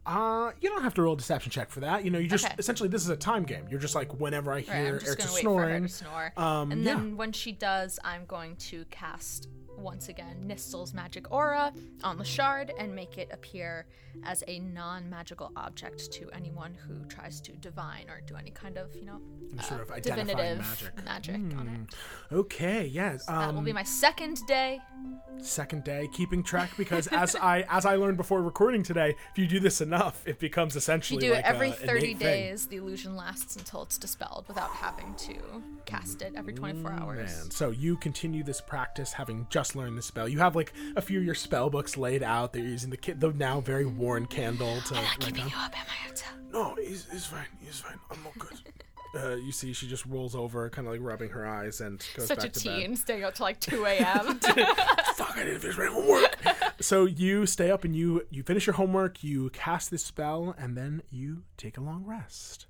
Uh, you don't have to roll a deception check for that. You know, you just Okay. essentially this is a time game. You're just like whenever I hear I'm Erza snoring. to snore. um, and yeah. then when she does, I'm going to cast once again Nystul's magic aura on the shard and make it appear as a non-magical object to anyone who tries to divine or do any kind of, you know, sort of uh, divinative magic. on it. Hmm. Okay, yeah. That will Um, be my second day. second day keeping track because as I (laughs) as I learned before recording today, if you do this enough, it becomes If you essentially do it every a 30 innate thing. days, the illusion lasts until it's dispelled without having to cast it every 24 mm, hours. Man, so you continue this practice having just learned the spell. You have like a few of your spell books laid out. They're using the ki- the now very worn candle to write Keeping down. you up, am I No, he's, he's fine. He's fine. I'm all good. (laughs) Uh, you see, she just rolls over, kind of like rubbing her eyes, and goes Such back a to teen, staying up till like 2 (laughs) a.m. (laughs) Fuck! I didn't finish my homework. so you stay up and you you finish your homework. You cast this spell, and then you take a long rest.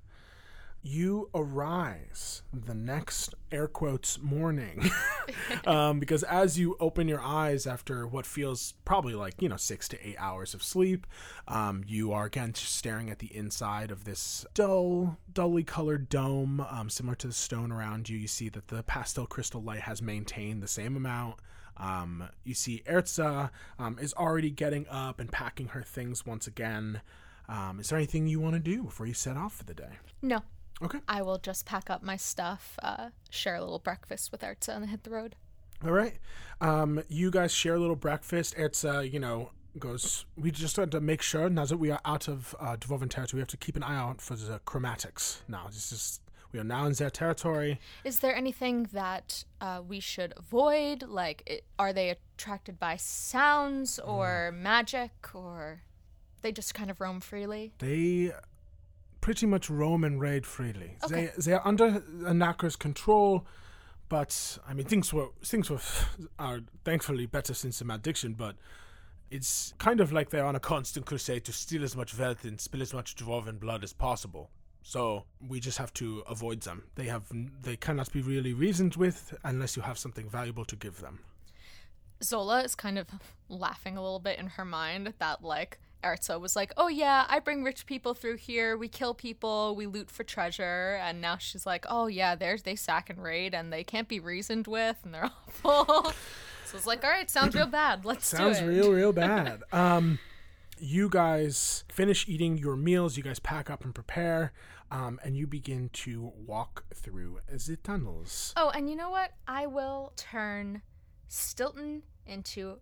You arise the next air quotes morning, (laughs) um, because as you open your eyes after what feels probably like you know six to eight hours of sleep, um, you are again staring at the inside of this dull, dully colored dome, um, similar to the stone around you. You see that the pastel crystal light has maintained the same amount. Um, you see Erza um, is already getting up and packing her things once again. Um, is there anything you want to do before you set off for the day? no, Okay. I will just pack up my stuff, uh, share a little breakfast with Erza, and hit the road. All right. Um, you guys share a little breakfast. It's, uh, you know, goes, we just had to make sure now that we are out of uh, Dwarven territory, we have to keep an eye out for the chromatics. Now, this is, we are now in their territory. Is there anything that uh, we should avoid? Like, it, are they attracted by sounds or magic, or they just kind of roam freely? They pretty much roam and raid freely. Okay. They, they are under Anakar's control, but I mean things were things were (sighs) are thankfully better since the malediction, but it's kind of like they're on a constant crusade to steal as much wealth and spill as much dwarven blood as possible. So we just have to avoid them. They have they cannot be really reasoned with unless you have something valuable to give them. Zola is kind of (laughs) laughing a little bit in her mind that like Erza was like, "Oh yeah, I bring rich people through here. We kill people, we loot for treasure." And now she's like, "Oh yeah, there's they sack and raid, and they can't be reasoned with, and they're (laughs) awful." so it's like, "All right, sounds real bad. (clears throat) Let's Sounds do it." Sounds real, real (laughs) bad. um, you guys finish eating your meals. You guys pack up and prepare, um, and you begin to walk through the tunnels. Oh, and you know what? I will turn Stilton into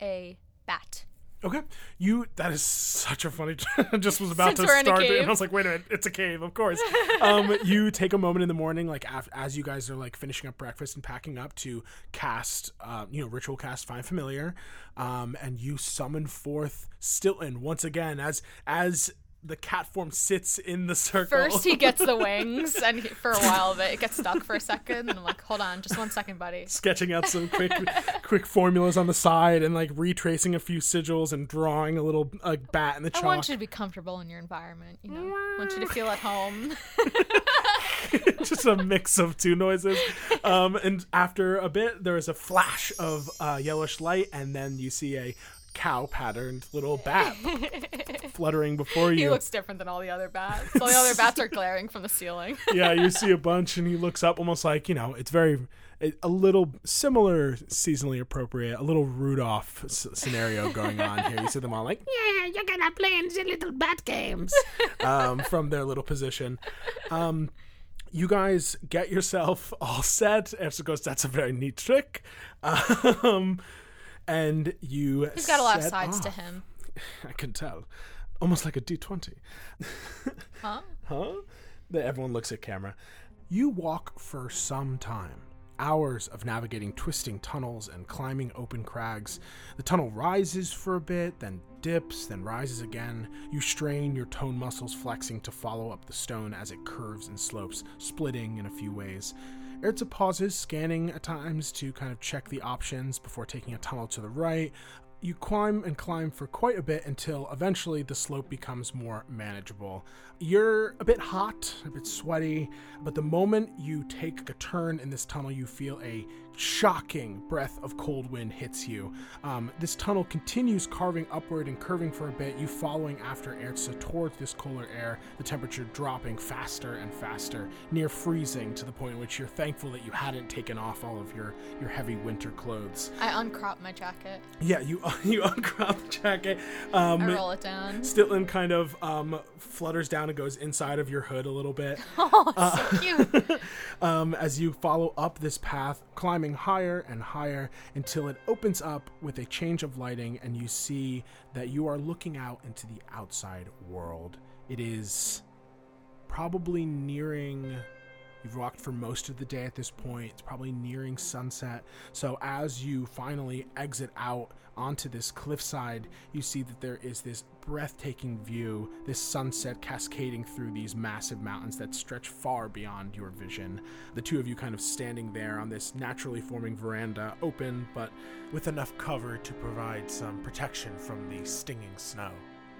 a bat. Okay, you. That is such a funny. (laughs) I just was about Since to we're in a start it, and I was like, "Wait a minute, it's a cave, of course." (laughs) um, you take a moment in the morning, like af- as you guys are like finishing up breakfast and packing up to cast, uh, you know, ritual cast find familiar, um, and you summon forth Stilton once again as as the cat form sits in the circle. First, he gets the (laughs) wings, and he, for a while, but it gets stuck for a second. And I'm like, "Hold on, just one second, buddy." sketching out some quick (laughs) quick formulas on the side and like retracing a few sigils and drawing a little uh, bat in the I chalk. want you to be comfortable in your environment. You know, I want you to feel at home. (laughs) just a mix of two noises. Um, and after a bit, there is a flash of uh, yellowish light, and then you see a cow patterned little (laughs) bat fluttering before you. He looks different than all the other bats. All the other bats are glaring from the ceiling. (laughs) yeah, you see a (laughs) bunch, and he looks up almost like, you know, it's very. A little similar, seasonally appropriate, a little Rudolph s- scenario going on here. You see them all like, yeah, you're gonna play in the little bat games um, from their little position. Um, you guys get yourself all set. Esther goes, "That's a very neat trick," um, and you. He's got a lot of sides to him. (laughs) I can tell, almost like a D twenty. (laughs) Huh? Huh? Then everyone looks at camera. You walk for some time. Hours of navigating twisting tunnels and climbing open crags. The tunnel rises for a bit, then dips, then rises again. You strain your tone muscles flexing to follow up the stone as it curves and slopes, splitting in a few ways. Erza pauses, scanning at times to kind of check the options before taking a tunnel to the right. You climb and climb for quite a bit until eventually the slope becomes more manageable. You're a bit hot, a bit sweaty, but the moment you take a turn in this tunnel, you feel a shocking breath of cold wind hits you. Um, this tunnel continues carving upward and curving for a bit, you following after Erza towards this colder air, the temperature dropping faster and faster, near freezing to the point in which you're thankful that you hadn't taken off all of your, your heavy winter clothes. I uncrop my jacket. Yeah, you (laughs) you uncrop the jacket. Um, I roll it down. Stilton kind of um, flutters down and goes inside of your hood a little bit (laughs) Oh, it's so cute. (laughs) um, as you follow up this path, climbing higher and higher until it opens up with a change of lighting, and you see that you are looking out into the outside world. It is probably nearing. You've walked for most of the day at this point. It's probably nearing sunset. So, as you finally exit out onto this cliffside, you see that there is this breathtaking view, this sunset cascading through these massive mountains that stretch far beyond your vision. The two of you kind of standing there on this naturally forming veranda, open, but with enough cover to provide some protection from the stinging snow.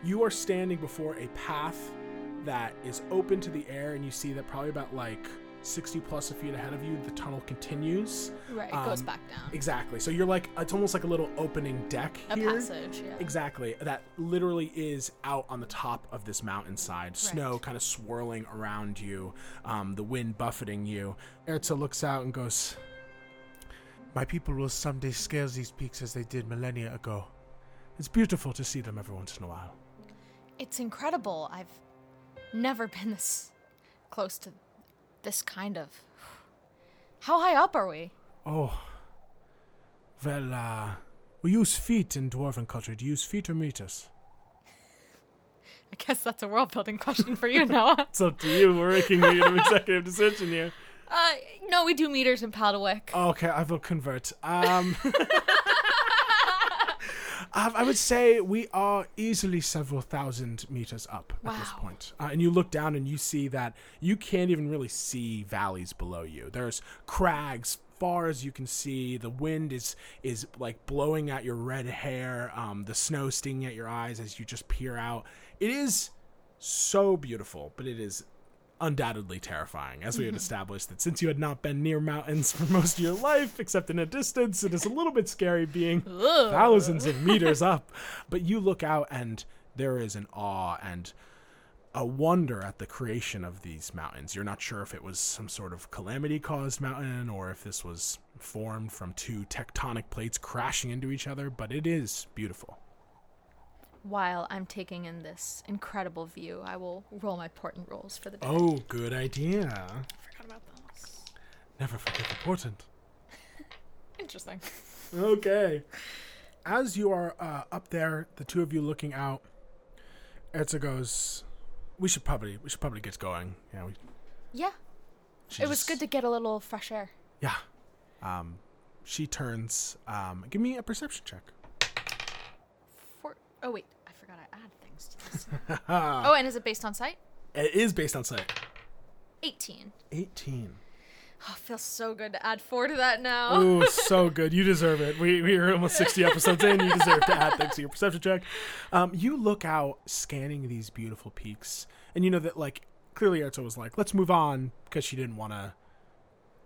You are standing before a path that is open to the air, and you see that probably about like 60 plus feet ahead of you, the tunnel continues. Right, it goes Um, back down. Exactly. So you're like, it's almost like a little opening deck A here. passage, yeah. Exactly. That literally is out on the top of this mountainside. Snow kind of swirling around you, um, the wind buffeting you. Erza looks out and goes, My people will someday scale these peaks as they did millennia ago. It's beautiful to see them every once in a while. It's incredible. I've never been this close to this kind of. How high up are we? Oh. Well, uh, we use feet in dwarven culture. Do you use feet or meters? (laughs) I guess that's a world building question for you, Noah. (laughs) It's up to you. We're making an executive decision here. Uh, no, we do meters in Padawick. Okay, I will convert. Um, (laughs) I I would say we are easily several thousand meters up at this point. Uh, and you look down and you see that you can't even really see valleys below you. There's crags far as you can see, the wind is is like blowing at your red hair, um, the snow stinging at your eyes as you just peer out. It is so beautiful, but it is undoubtedly terrifying, as we had mm-hmm. established that since you had not been near mountains (laughs) for most of your life, except in a distance, it is a little bit scary being thousands of meters up. But you look out, and there is an awe and a wonder at the creation of these mountains. You're not sure if it was some sort of calamity caused mountain or if this was formed from two tectonic plates crashing into each other, but it is beautiful. While I'm taking in this incredible view, I will roll my portent rolls for the day. Oh, good idea. forgot about those. Never forget the portent. (laughs) Interesting. Okay. As you are uh, up there, the two of you looking out, Erza goes, "We should probably we should probably get going." Yeah, we, Yeah, she it was just- good to get a little fresh air. Yeah. Um, she turns. Um, give me a perception check. Oh wait, I forgot I add things to this. (laughs) oh, and is it based on sight? It is based on sight. Eighteen. Eighteen. Oh, it feels so good to add four to that now. Oh, (laughs) so good. You deserve it. We we are almost sixty episodes in. You deserve to add things to your perception check. Um, you look out, scanning these beautiful peaks, and you know that like clearly Erza was like, "Let's move on," because she didn't want to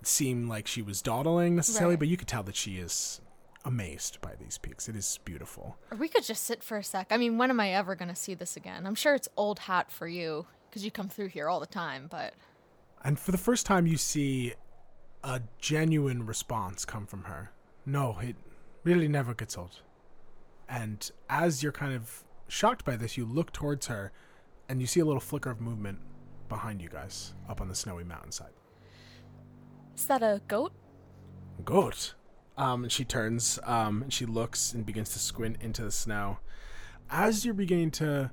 seem like she was dawdling necessarily, Right. but you could tell that she is amazed by these peaks. It is beautiful. We could just sit for a sec. I mean, when am I ever gonna see this again? I'm sure it's old hat for you because you come through here all the time. But And for the first time, you see a genuine response come from her. No, it really never gets old. And as you're kind of shocked by this, you look towards her and you see a little flicker of movement behind you guys up on the snowy mountainside. is that a goat? Goat. Um, and she turns, um, and she looks and begins to squint into the snow. As you're beginning to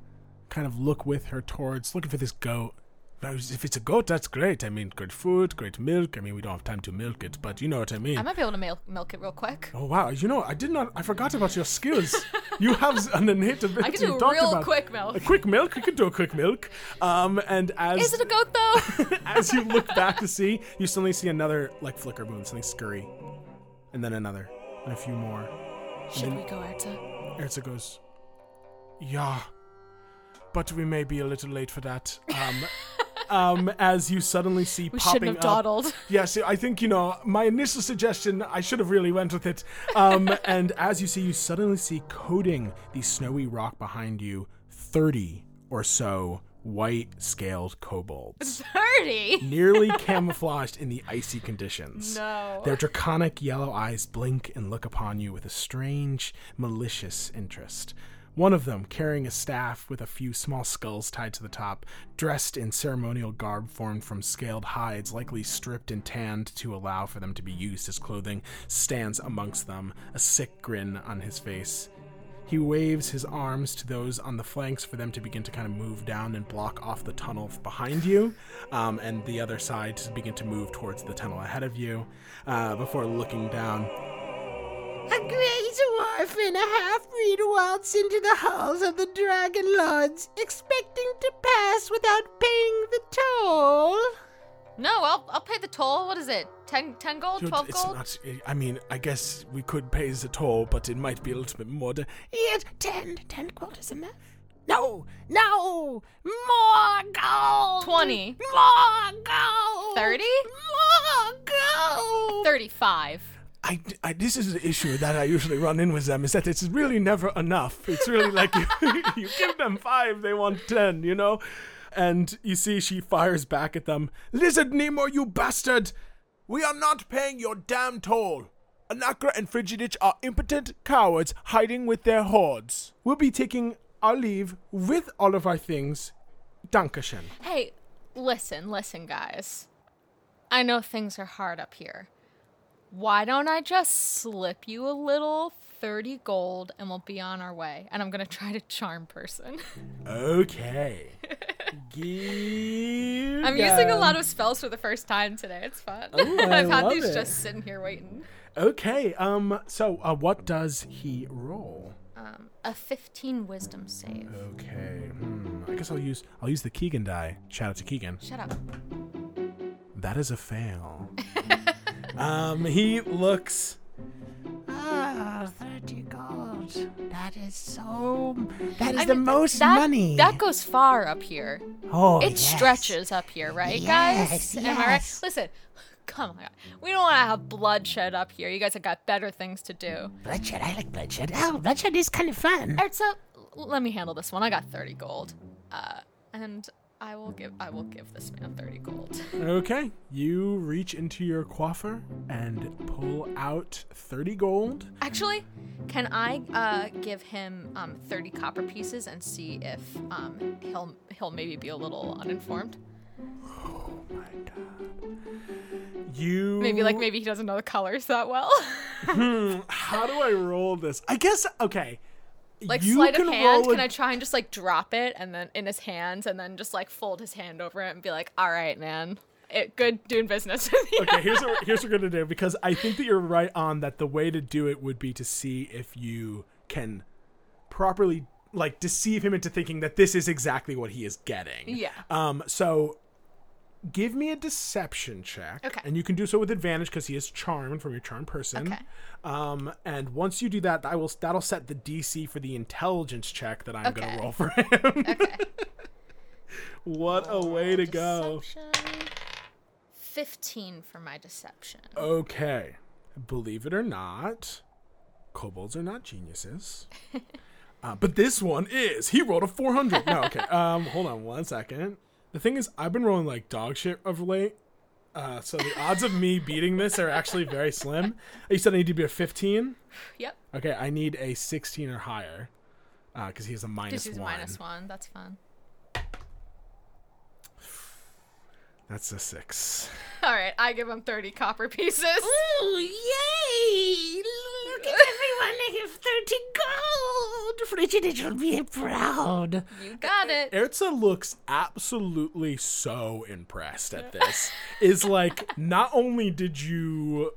kind of look with her towards looking for this goat, if it's a goat, that's great. I mean, great food, great milk. I mean, we don't have time to milk it, but you know what I mean. I might be able to milk, milk it real quick. Oh wow! You know, I did not. I forgot about your skills. (laughs) you have an innate ability. I can do a real about. quick milk. A quick milk. You can do a quick milk. Um, and as Is it a goat though? (laughs) as you look back to see, you suddenly see another like flicker moon, something scurry, and then another, and a few more. Should we go, Erta? Erza goes, "Yeah, but we may be a little late for that." Um, (laughs) um, as you suddenly see We popping shouldn't have up. dawdled. Yes, I think you know my initial suggestion. I should have really went with it. Um, (laughs) and as you see, you suddenly see coating the snowy rock behind you, thirty or so white scaled kobolds, (laughs) Thirty. nearly (laughs) camouflaged in the icy conditions. No. Their draconic yellow eyes blink and look upon you with a strange, malicious interest. One of them, carrying a staff with a few small skulls tied to the top, dressed in ceremonial garb formed from scaled hides, likely stripped and tanned to allow for them to be used as clothing, stands amongst them, a sick grin on his face. He waves his arms to those on the flanks for them to begin to kind of move down and block off the tunnel behind you, um, and the other side to begin to move towards the tunnel ahead of you uh, before looking down. A great dwarf and a half-breed waltz into the halls of the Dragon Lords, expecting to pass without paying the toll. No, I'll I'll pay the toll. What is it? 10, 10 gold? Dude, Twelve it's gold? not. I mean, I guess we could pay the toll, but it might be a little bit more. To, Yet ten, ten gold is enough. No, no, more gold. 20. More gold. 30? More gold. Thirty-five. I, I, this is the issue that I usually run in with them is that it's really never enough. It's really like (laughs) you, you give them five, they want ten, you know? And you see, she fires back at them Lizard Nimoy, you bastard! We are not paying your damn toll. Anakra and Frigidich are impotent cowards hiding with their hordes. We'll be taking our leave with all of our things. Dankeschön. Hey, listen, listen, guys. I know things are hard up here. Why don't I just slip you a little 30 gold and we'll be on our way? And I'm gonna try to charm person. Okay. (laughs) Give I'm using a lot of spells for the first time today. It's fun. Ooh, (laughs) I've had these it. just sitting here waiting. Okay, um, so uh, what does he roll? Um, a 15 wisdom save. Okay, hmm, I guess I'll use I'll use the Keegan die. Shout out to Keegan. Shut up. That is a fail. (laughs) Um, he looks. Ah, 30 gold. That is so. That is I the mean, most that, money. That goes far up here. oh, It yes. stretches up here, right, Yes, guys? Am I right? Listen, come on. We don't want to have bloodshed up here. You guys have got better things to do. Bloodshed. I like bloodshed. Oh, bloodshed is kind of fun. Erza, let me handle this one. I got 30 gold. Uh, and I will give I will give this man 30 gold. (laughs) Okay, you reach into your coiffer and pull out 30 gold. Actually, can I uh, give him um, 30 copper pieces and see if um, he'll he'll maybe be a little uninformed? Oh my god. You Maybe like maybe he doesn't know the colors that well. (laughs) How do I roll this? I guess okay. Like you sleight of hand, can I try and just like drop it and then in his hands and then just like fold his hand over it and be like, "All right, man, it good doing business with you." okay, here's what (laughs) here's what we're gonna do because I think that you're right on that. The way to do it would be to see if you can properly like deceive him into thinking that this is exactly what he is getting. Yeah. Um. So. Give me a deception check. Okay. And you can do so with advantage because he is charmed from your charmed person. Okay. Um, and once you do that, I will that'll set the DC for the intelligence check that I'm Okay. gonna roll for him. (laughs) Okay. (laughs) what a way to go. 15 for my deception. Okay. Believe it or not, kobolds are not geniuses. (laughs) uh, but this one is. He rolled a 400. No, okay. Um, hold on one second. The thing is, I've been rolling like dog shit of late. Uh, so the odds of me beating this are actually very slim. You said I need to be a 15? Yep. Okay, I need a 16 or higher. Because he's a minus Just use one. minus one. That's fun. That's a six. (laughs) All right, I give him 30 copper pieces. Ooh, yay! Look at everyone. I have 30 gold. Frigidich will be proud. You got it. Erza looks absolutely so impressed at this. is like, not only did you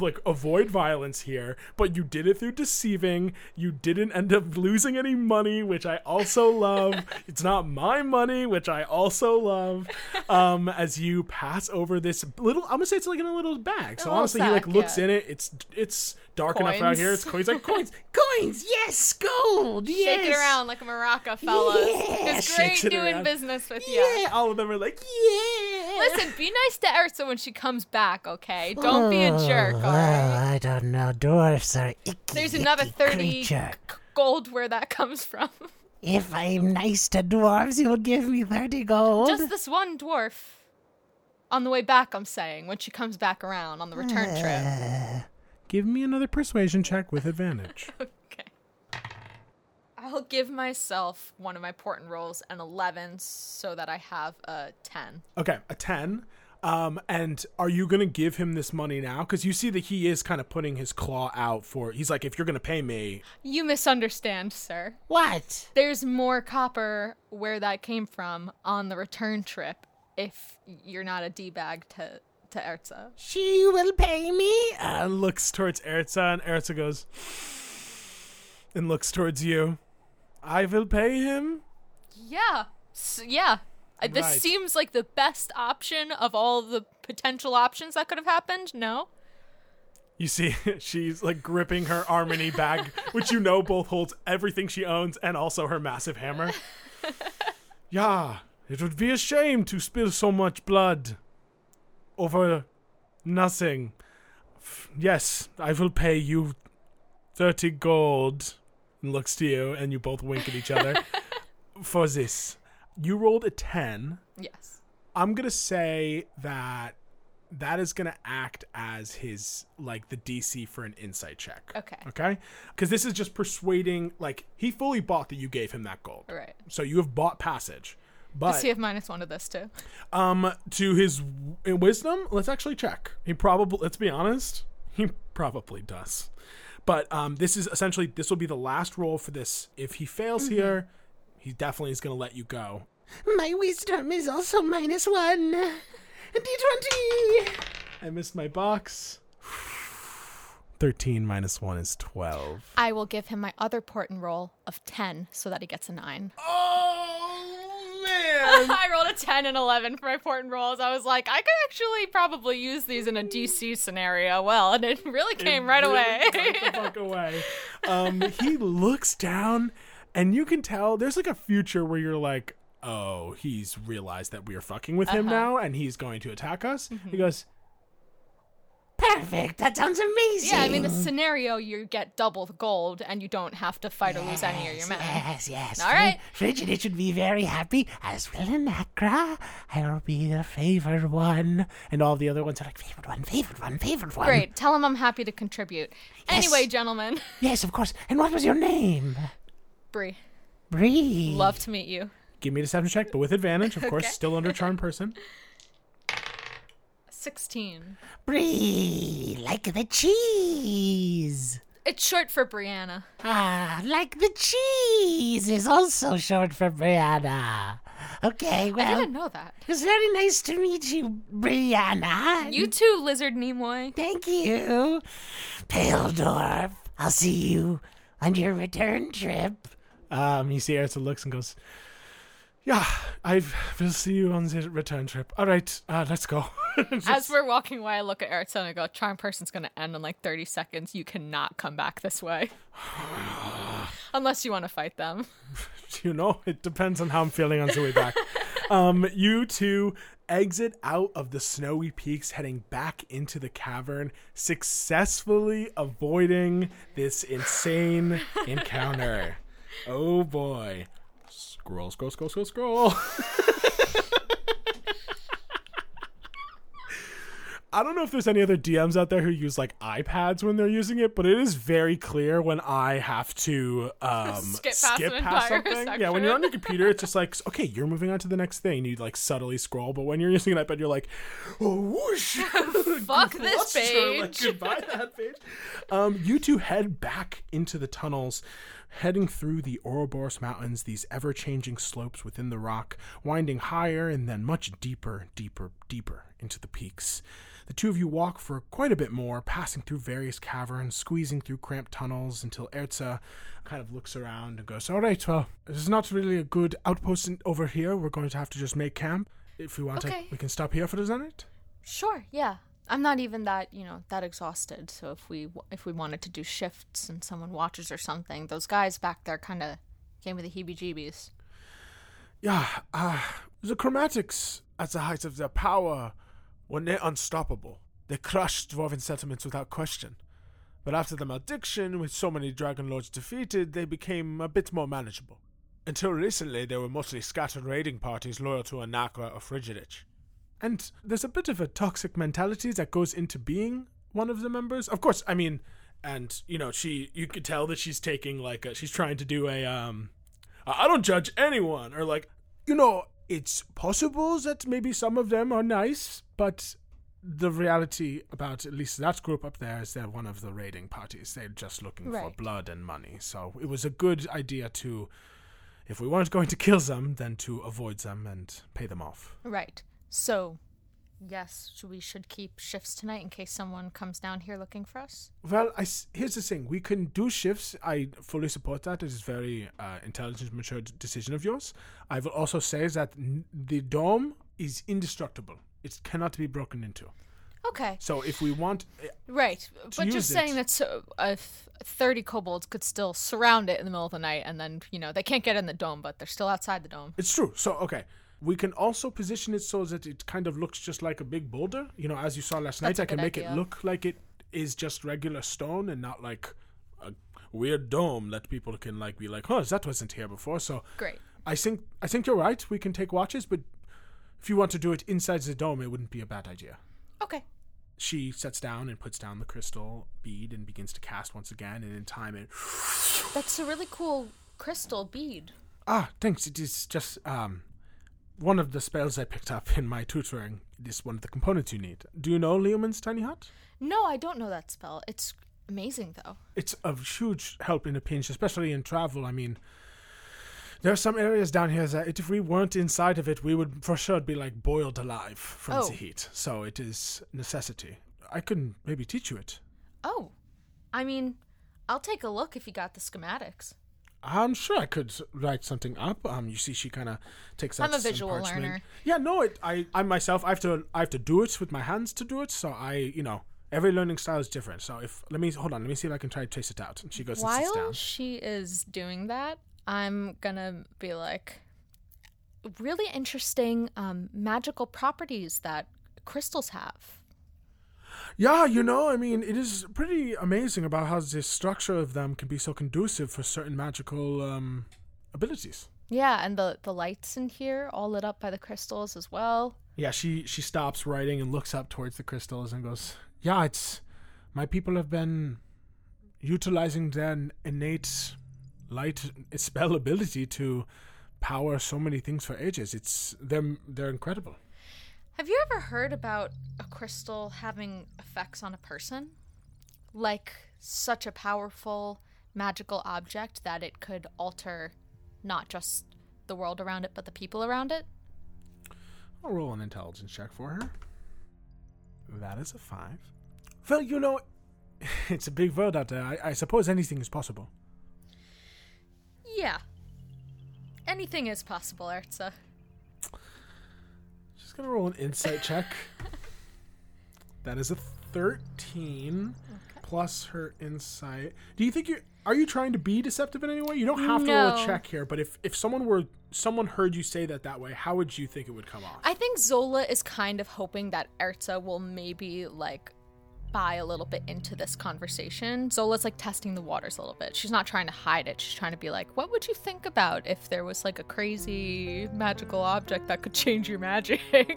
like avoid violence here, but you did it through deceiving. You didn't end up losing any money, which I also love. (laughs) it's not my money, which I also love. Um, as you pass over this little, I'm gonna say it's like in a little bag. So little honestly, he like looks yeah. in it. It's it's dark enough out here. Coins. It's coins like coins. (laughs) Coins, yes, gold, yes. Shake it around like a maraca, fellas. Yeah, it's great shakes it doing around. business with you. Yeah, all of them are like, yeah. Listen, be nice to Erza when she comes back, okay? Don't be a oh, jerk, Oh, alright? I don't know. Dwarfs are icky, There's another 30 creature. c- gold where that comes from. If I'm nice to dwarves, you'll give me 30 gold. Just this one dwarf. On the way back, I'm saying, when she comes back around on the return trip. Uh, Give me another persuasion check with advantage. (laughs) Okay. I'll give myself one of my portent rolls an 11 so that I have a 10. okay, a 10. Um, and are you going to give him this money now? Because you see that he is kind of putting his claw out for. He's like, if you're going to pay me. You misunderstand, sir. what? There's more copper where that came from on the return trip if you're not a D-bag to, to Erza. She will pay me? And looks towards Erza, and Erza goes. And looks towards you. I will pay him. Yeah. S- yeah. Uh, This seems like the best option of all the potential options that could have happened. No? You see, (laughs) she's like gripping her Armony bag, (laughs) which you know both holds everything she owns and also her massive hammer. (laughs) yeah, it would be a shame to spill so much blood over nothing. Yes, I will pay you 30 gold. And looks to you, and you both wink at each other (laughs) for this. You rolled a 10. Yes. I'm gonna say that that is gonna act as his like the DC for an insight check. Okay. Okay. Because this is just persuading. Like he fully bought that you gave him that gold. Right. So you have bought passage. But Does he have minus one to this too? um, to his w- wisdom, let's actually check. He probably, let's be honest, he probably does. But um, this is essentially this will be the last roll for this. If he fails Mm-hmm. here, he definitely is gonna let you go. My wisdom is also minus one. D20. I missed my box. (sighs) 13 minus 1 is 12. I will give him my other portent roll of 10 so that he gets a 9. Oh, man! (laughs) I rolled a 10 and 11 for my portent rolls. I was like, I could actually probably use these in a DC scenario well, and it really came right Really away. the fuck (laughs) away. Um, he looks down, and you can tell there's like a future where you're like, oh, he's realized that we are fucking with him Uh-huh. now, and he's going to attack us. Mm-hmm. He goes, Perfect. That sounds amazing. yeah, I mean, the scenario, you get double the gold, and you don't have to fight or lose any of your men. Yes, yes. All right. Frigidich should be very happy, as will Anakra. I will be the favored one. and all the other ones are like, Favored one, favored one, favored one. Great. Tell him I'm happy to contribute. Yes. Anyway, gentlemen, (laughs) Yes, of course. And what was your name? Bree, Bree. love to meet you. give me a deception check, but with advantage, of course, (laughs) still under charm person. 16. Bree. Like the cheese. It's short for Brianna. Ah, like the cheese is also short for Brianna. Okay, well. I well, didn't know that. it was very nice to meet you, Brianna. You too, Lizard Nimoy. Thank you. Pale Dwarf, I'll see you on your return trip. Um, you see Erza looks and goes, yeah, I will see you on the return trip. All right, uh, let's go. (laughs) As we're walking away, I look at Erza and I go, Charm Person's going to end in like 30 seconds. You cannot come back this way. (sighs) Unless you want to fight them. (laughs) you know, it depends on how I'm feeling on the way back. (laughs) um, you two exit out of the snowy peaks, heading back into the cavern, successfully avoiding this insane encounter. Oh boy. Scroll, scroll, scroll, scroll, scroll. (laughs) I don't know if there's any other DMs out there who use like iPads when they're using it, but it is very clear when I have to um, (laughs) Skip past an entire something. Yeah, when you're on your computer, it's just (laughs) like, okay, you're moving on to the next thing. You like subtly scroll, but when you're using an iPad, you're like, oh, whoosh. Fuck this Gloucester, like, page. goodbye that page. Um, you two head back into the tunnels, heading through the Ouroboros Mountains, these ever changing slopes within the rock, winding higher and then much deeper, deeper, deeper into the peaks. The two of you walk for quite a bit more, passing through various caverns, squeezing through cramped tunnels until Erza kind of looks around and goes, All right, well, this is not really a good outpost over here. We're going to have to just make camp. If we want to, we can stop here for the night. Sure, yeah. I'm not even that, you know, that exhausted. So if we if we wanted to do shifts and someone watches or something, those guys back there kind of gave me the heebie-jeebies. Yeah, uh, the chromatics at the height of their power were near unstoppable. They crushed dwarven settlements without question. But after the malediction, with so many dragon lords defeated, they became a bit more manageable. Until recently, they were mostly scattered raiding parties loyal to Anakra or Frigidich. And there's a bit of a toxic mentality that goes into being one of the members. Of course, I mean, and you know, she you could tell that she's taking like a, she's trying to do a um I don't judge anyone or like you know, it's possible that maybe some of them are nice, but the reality about at least that group up there is they're one of the raiding parties. They're just looking for blood and money. So it was a good idea to if we weren't going to kill them, then to avoid them and pay them off. Right. So, yes, we should keep shifts tonight in case someone comes down here looking for us. Well, I here's the thing: we can do shifts. I fully support that. It is very uh, intelligent, mature decision of yours. I will also say that n- the dome is indestructible; it cannot be broken into. Okay. So, if we want, eh, Right. But just saying it. that so, uh, 30 kobolds could still surround it in the middle of the night and then, you know, they can't get in the dome, but they're still outside the dome. it's true. So, okay, we can also position it so that it kind of looks just like a big boulder. You know, as you saw last That's night, I can make it look like it is just regular stone and not like a weird dome that people can like be like, "Oh, that wasn't here before." So, Great. I think I think you're right. We can take watches, but if you want to do it inside the dome, it wouldn't be a bad idea. Okay. She sets down and puts down the crystal bead and begins to cast once again, and in time it That's a really cool crystal bead. ah thanks. It is just um one of the spells I picked up in my tutoring. is one of the components you need. Do you know Leomund's tiny hut? No, I don't know that spell. It's amazing, though. It's of huge help in a pinch, especially in travel. I mean. There are some areas down here that if we weren't inside of it, we would for sure be like boiled alive from Oh. the heat. So it is necessity. I can maybe teach you it. Oh. I mean, I'll take a look if you got the schematics. I'm sure I could write something up. Um, you see, she kind of takes. That. I'm a visual parchment. learner. Yeah, no, it, I, I myself, I have to, I have to do it with my hands to do it. So I, you know, every learning style is different. So if let me hold on, let me see if I can try to trace it out. And she goes and sits While down. she is doing that, I'm gonna be like, really interesting um, magical properties that crystals have. Yeah, you know, I mean, it is pretty amazing about how the structure of them can be so conducive for certain magical um, abilities. Yeah, and the the lights in here, all lit up by the crystals as well. Yeah, she she stops writing and looks up towards the crystals and goes, "Yeah, it's my people have been utilizing their innate light spell ability to power so many things for ages. It's them they're incredible." Have you ever heard about a crystal having effects on a person? Like such a powerful magical object that it could alter not just the world around it, but the people around it? I'll roll an intelligence check for her. That is a five. Well, you know, (laughs) it's a big world out there. I, I suppose anything is possible. Yeah. Anything is possible, Erza. Gonna roll an insight check. That is a thirteen plus her insight. Do you think you are you trying to be deceptive in any way? You don't have to roll a check here, but if if someone were someone heard you say that that way, how would you think it would come off? I think Zola is kind of hoping that Erza will maybe like buy a little bit into this conversation. Zola's like testing the waters a little bit. She's not trying to hide it. She's trying to be like, what would you think about if there was like a crazy magical object that could change your magic? (laughs) Have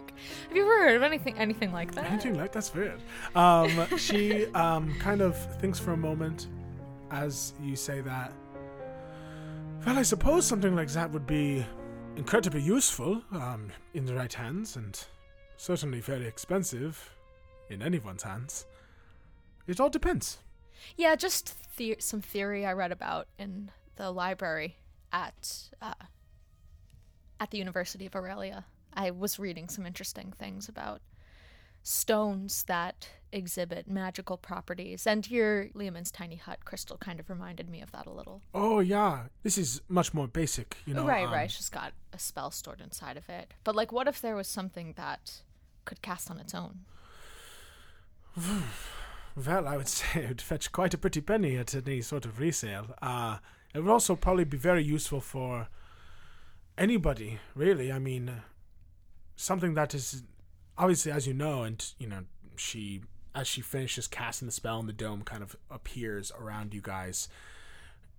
you ever heard of anything anything like that? Anything like that's weird. Um, she (laughs) um, kind of thinks for a moment as you say that. Well, I suppose something like that would be incredibly useful um, in the right hands, and certainly very expensive in anyone's hands. It all depends. Yeah, just the- some theory I read about in the library at uh, at the University of Aurelia. I was reading some interesting things about stones that exhibit magical properties, and your Leomund's tiny hut crystal kind of reminded me of that a little. Oh yeah, this is much more basic, you know. right, um, right. It's just got a spell stored inside of it. But like, what if there was something that could cast on its own? Well, I would (laughs) say it would fetch quite a pretty penny at any sort of resale. Uh, it would also probably be very useful for anybody, really. I mean, something that is obviously, as you know, and you know, she as she finishes casting the spell, and the dome kind of appears around you guys.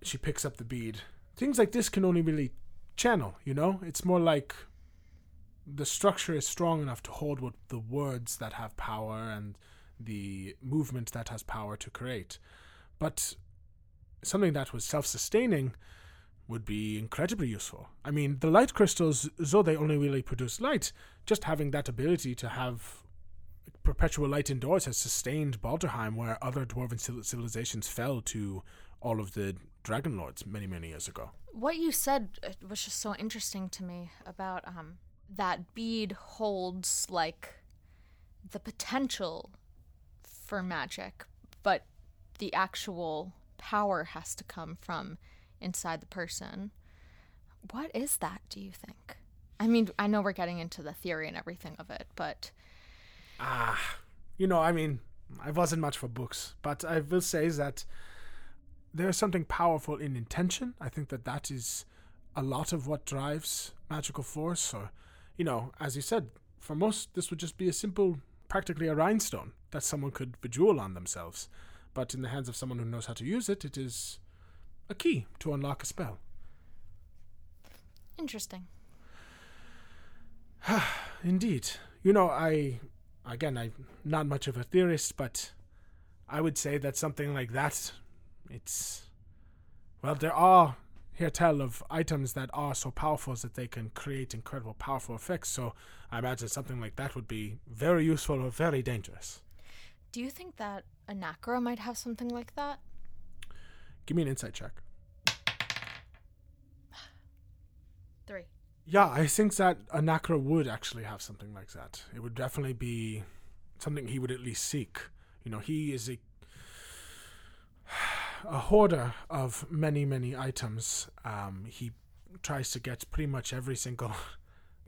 She picks up the bead. Things like this can only really channel. You know, it's more like the structure is strong enough to hold what the words that have power and the movement that has power to create. But something that was self sustaining would be incredibly useful. I mean, the light crystals, though they only really produce light, just having that ability to have perpetual light indoors has sustained Balderheim, where other dwarven civilizations fell to all of the dragon lords many, many years ago. what you said uh, was just so interesting to me about um that bead holds like the potential for magic but the actual power has to come from inside the person what is that do you think i mean i know we're getting into the theory and everything of it but Ah, you know, I mean, I wasn't much for books, but I will say that there's something powerful in intention. I think that that is a lot of what drives magical force. Or, you know, as you said, for most, this would just be a simple, practically a rhinestone that someone could bejewel on themselves. But in the hands of someone who knows how to use it, it is a key to unlock a spell. interesting (sighs) Indeed. You know, I again, I'm not much of a theorist, but I would say that something like that, it's well, there are here tell of items that are so powerful that they can create incredible, powerful effects. So I imagine something like that would be very useful or very dangerous. do you think that anakra might have something like that Give me an insight check. (sighs) three Yeah, I think that Anakra would actually have something like that. It would definitely be something he would at least seek. You know, he is a. a hoarder of many, many items. Um, he tries to get pretty much every single. (laughs)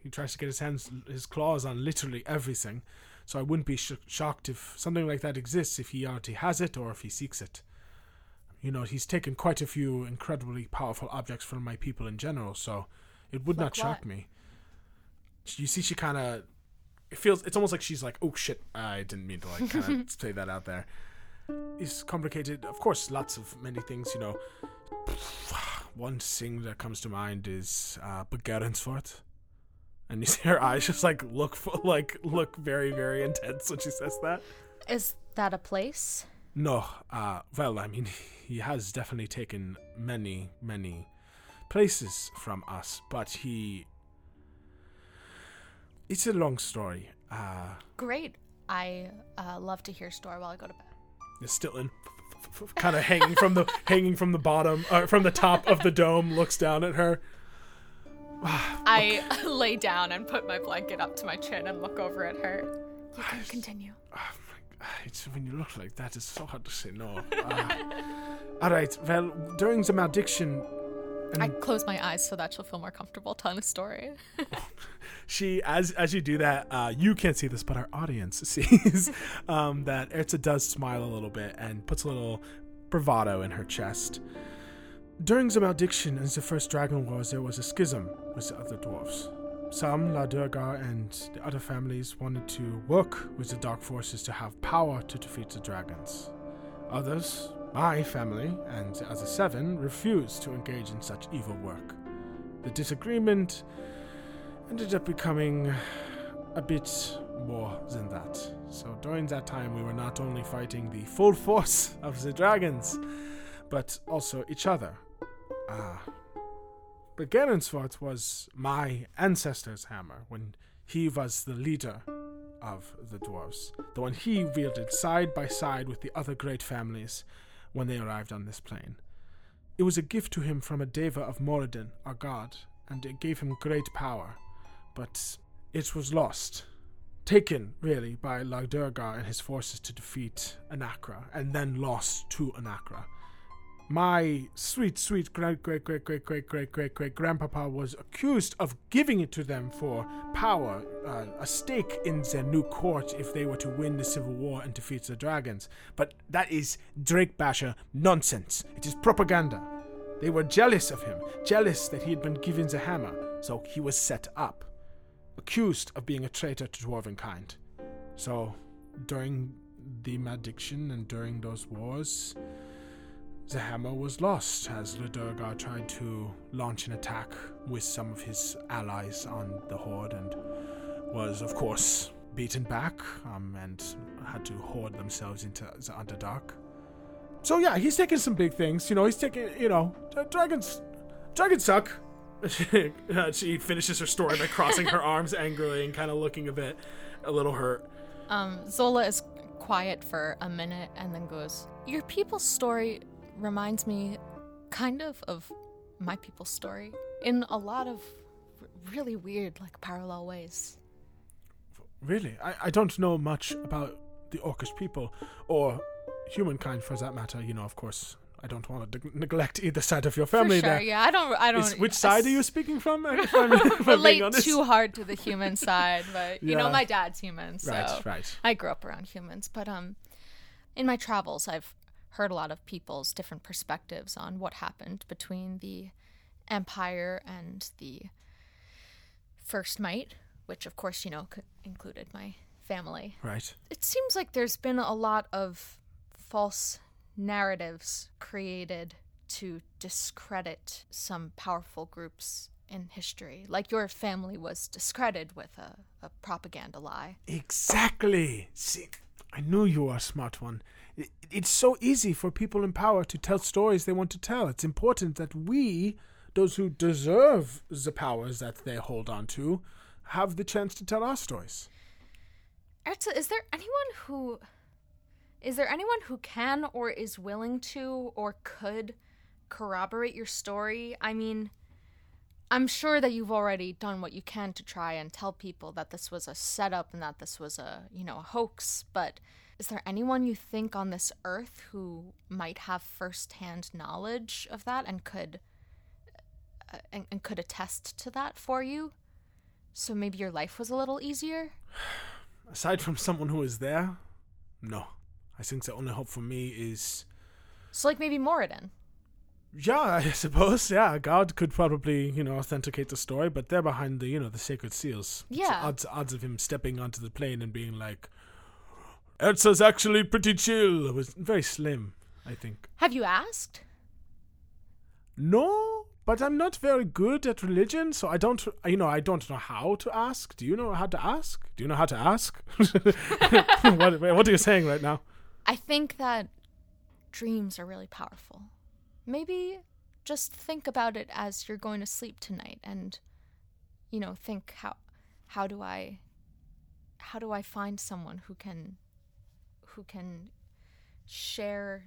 He tries to get his hands, his claws on literally everything. So I wouldn't be sh- shocked if something like that exists if he already has it or if he seeks it. You know, he's taken quite a few incredibly powerful objects from my people in general, so it would not Like shock what? me. You see, she kind of. It feels. It's almost like she's like, "Oh shit, I didn't mean to like kind of (laughs) say that out there." It's complicated, of course. Lots of many things, you know. (sighs) One thing that comes to mind is uh, Begerensfort. And you see her eyes just like look fu- like look very very intense when she says that. Is that a place? No, uh, well, I mean, he has definitely taken many, many places from us, but he. It's a long story. Uh, Great. I uh, love to hear story while I go to bed. Is still in, kind of hanging from the (laughs) hanging from the bottom, uh, from the top of the dome, looks down at her. (sighs) I (laughs) lay down and put my blanket up to my chin and look over at her. You can continue. Oh my, it's when you look like that, it's so hard to say no. Uh, (laughs) all right. Well, during the malediction, I close my eyes so that she'll feel more comfortable telling a story. (laughs) she as as you do that uh, you can't see this but our audience (laughs) sees (laughs) um, that Erza does smile a little bit and puts a little bravado in her chest. During the malediction and the first dragon wars there was a schism with the other dwarfs. Some la durga and the other families wanted to work with the dark forces to have power to defeat the dragons. Others my family and the other seven refused to engage in such evil work the disagreement ended up becoming a bit more than that. So during that time, we were not only fighting the full (laughs) force of the dragons, but also each other. Ah. But Gerensfort was my ancestor's hammer when he was the leader of the dwarves, the one he wielded side by side with the other great families when they arrived on this plane. It was a gift to him from a deva of Moradin, our god, and it gave him great power. But it was lost. Taken, really, by Lagdurgar and his forces to defeat Anakra, and then lost to Anakra. My sweet, sweet great, great, great, great, great, great, great, great grandpapa was accused of giving it to them for power, uh, a stake in their new court if they were to win the civil war and defeat the dragons. But that is Drake Basher nonsense. It is propaganda. They were jealous of him, jealous that he had been given the hammer, so he was set up, accused of being a traitor to dwarven kind. So, during the malediction and during those wars, the hammer was lost as Ledurgar tried to launch an attack with some of his allies on the horde and was, of course, beaten back um, and had to hoard themselves into the Underdark. So yeah, he's taking some big things. You know, he's taking. You know, d- dragons. Dragons suck. (laughs) Uh, she finishes her story by crossing her arms angrily and kind of looking a bit, a little hurt. Um, Zola is quiet for a minute and then goes, Your people's story reminds me kind of of my people's story in a lot of r- really weird, like parallel ways. Really, I, I don't know much about the Orcish people or humankind for that matter. You know, of course, I don't want to neg- neglect either side of your family. for sure, there. yeah. I don't. I don't. Which side are you speaking from? If I'm, (laughs) if I'm (laughs) relate honest? too hard to the human (laughs) side, but you know, my dad's human, so Right, right. I grew up around humans. But um, in my travels, I've heard a lot of people's different perspectives on what happened between the Empire and the First Might, which, of course, you know, c- included my family. Right. It seems like there's been a lot of false narratives created to discredit some powerful groups in history. Like your family was discredited with a, a propaganda lie. Exactly. See, I knew you were a smart one. It's so easy for people in power to tell stories they want to tell. It's important that we, those who deserve the powers that they hold on to, have the chance to tell our stories. Erza, is there anyone who is there anyone who can or is willing to or could corroborate your story? I mean, I'm sure that you've already done what you can to try and tell people that this was a setup and that this was a, you know, a hoax, but Is there anyone you think on this earth who might have firsthand knowledge of that and could uh, and, and could attest to that for you? So maybe your life was a little easier? (sighs) Aside from someone who is there, no. I think the only hope for me is So like maybe Moradin. Yeah, (laughs) I suppose. Yeah, God could probably, you know, authenticate the story, but they're behind the, you know, the sacred seals. Yeah. odds, odds of him stepping onto the plane and being like, Erza's actually pretty chill It was very slim, I think. Have you asked? No, but I'm not very good at religion, so I don't, you know, I don't know how to ask. Do you know how to ask? Do you know how to ask? (laughs) what, what are you saying right now? I think that dreams are really powerful. Maybe just think about it as you're going to sleep tonight and you know, think how how do I how do I find someone who can who can share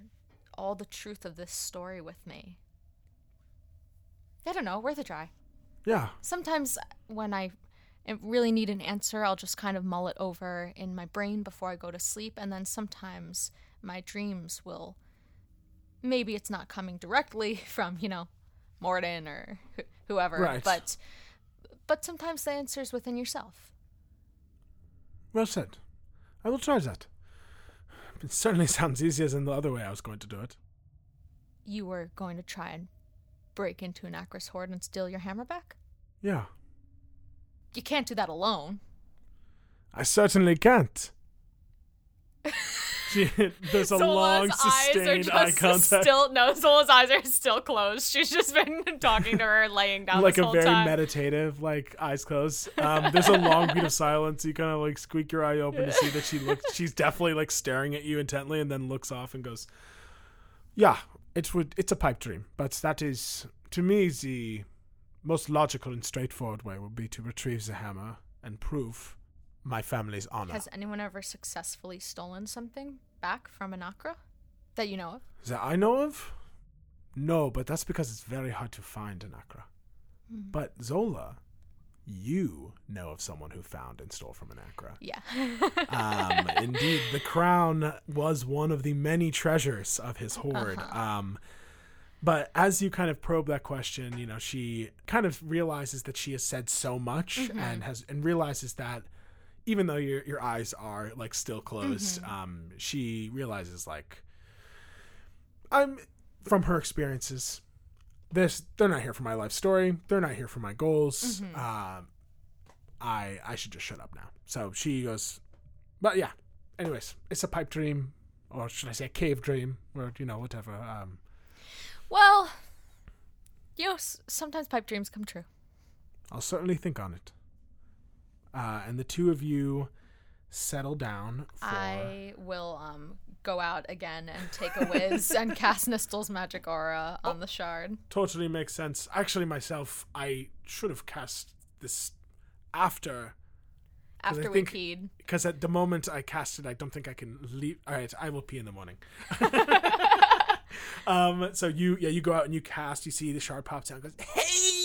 all the truth of this story with me? I don't know, worth a try. Yeah, Sometimes when I really need an answer, I'll just kind of mull it over in my brain before I go to sleep. And then sometimes my dreams will. Maybe it's not coming directly (laughs) from, you know, Moradin or wh- whoever. Right. But, but sometimes the answer is within yourself. well said. I will try that. It certainly (laughs) sounds easier than the other way I was going to do it. You were going to try and break into an Acris hoard and steal your hammer back? Yeah. You can't do that alone. I certainly can't. (laughs) She, (laughs) there's a long, sustained eye contact, still no. Zola's eyes are still closed. She's just been (laughs) talking to her, laying down like a very time. meditative, like eyes closed. Um, there's a long beat of silence. You kind of like squeak your eye open to see that she looks. (laughs) She's definitely like staring at you intently, and then looks off and goes, "Yeah, it would. It's a pipe dream, but that is to me the most logical and straightforward way would be to retrieve the hammer and prove my family's honor. Has anyone ever successfully stolen something back from Anakra that you know of? That I know of? No, but that's because it's very hard to find Anakra. But Zola, you know of someone who found and stole from an Accra. Yeah. Um, (laughs) indeed, the crown was one of the many treasures of his hoard. Um, but as you kind of probe that question, you know, she kind of realizes that she has said so much and has and realizes that even though your your eyes are like still closed, um, she realizes like I'm from her experiences. This they're not here for my life story. They're not here for my goals. Um, I I should just shut up now. So she goes, but yeah. Anyways, it's a pipe dream, or should I say a cave dream, or you know whatever. Um, well, you know, sometimes pipe dreams come true. I'll certainly think on it. Uh, and the two of you settle down for. I will um go out again and take a whiz (laughs) and cast Nystul's magic aura on the shard. Totally makes sense. Actually, myself, I should have cast this after After we peed. because at the moment I cast it, I don't think I can leave. All right, I will pee in the morning. (laughs) (laughs) um, so you, yeah, you go out and you cast. You see the shard pops out. and Goes, Hey,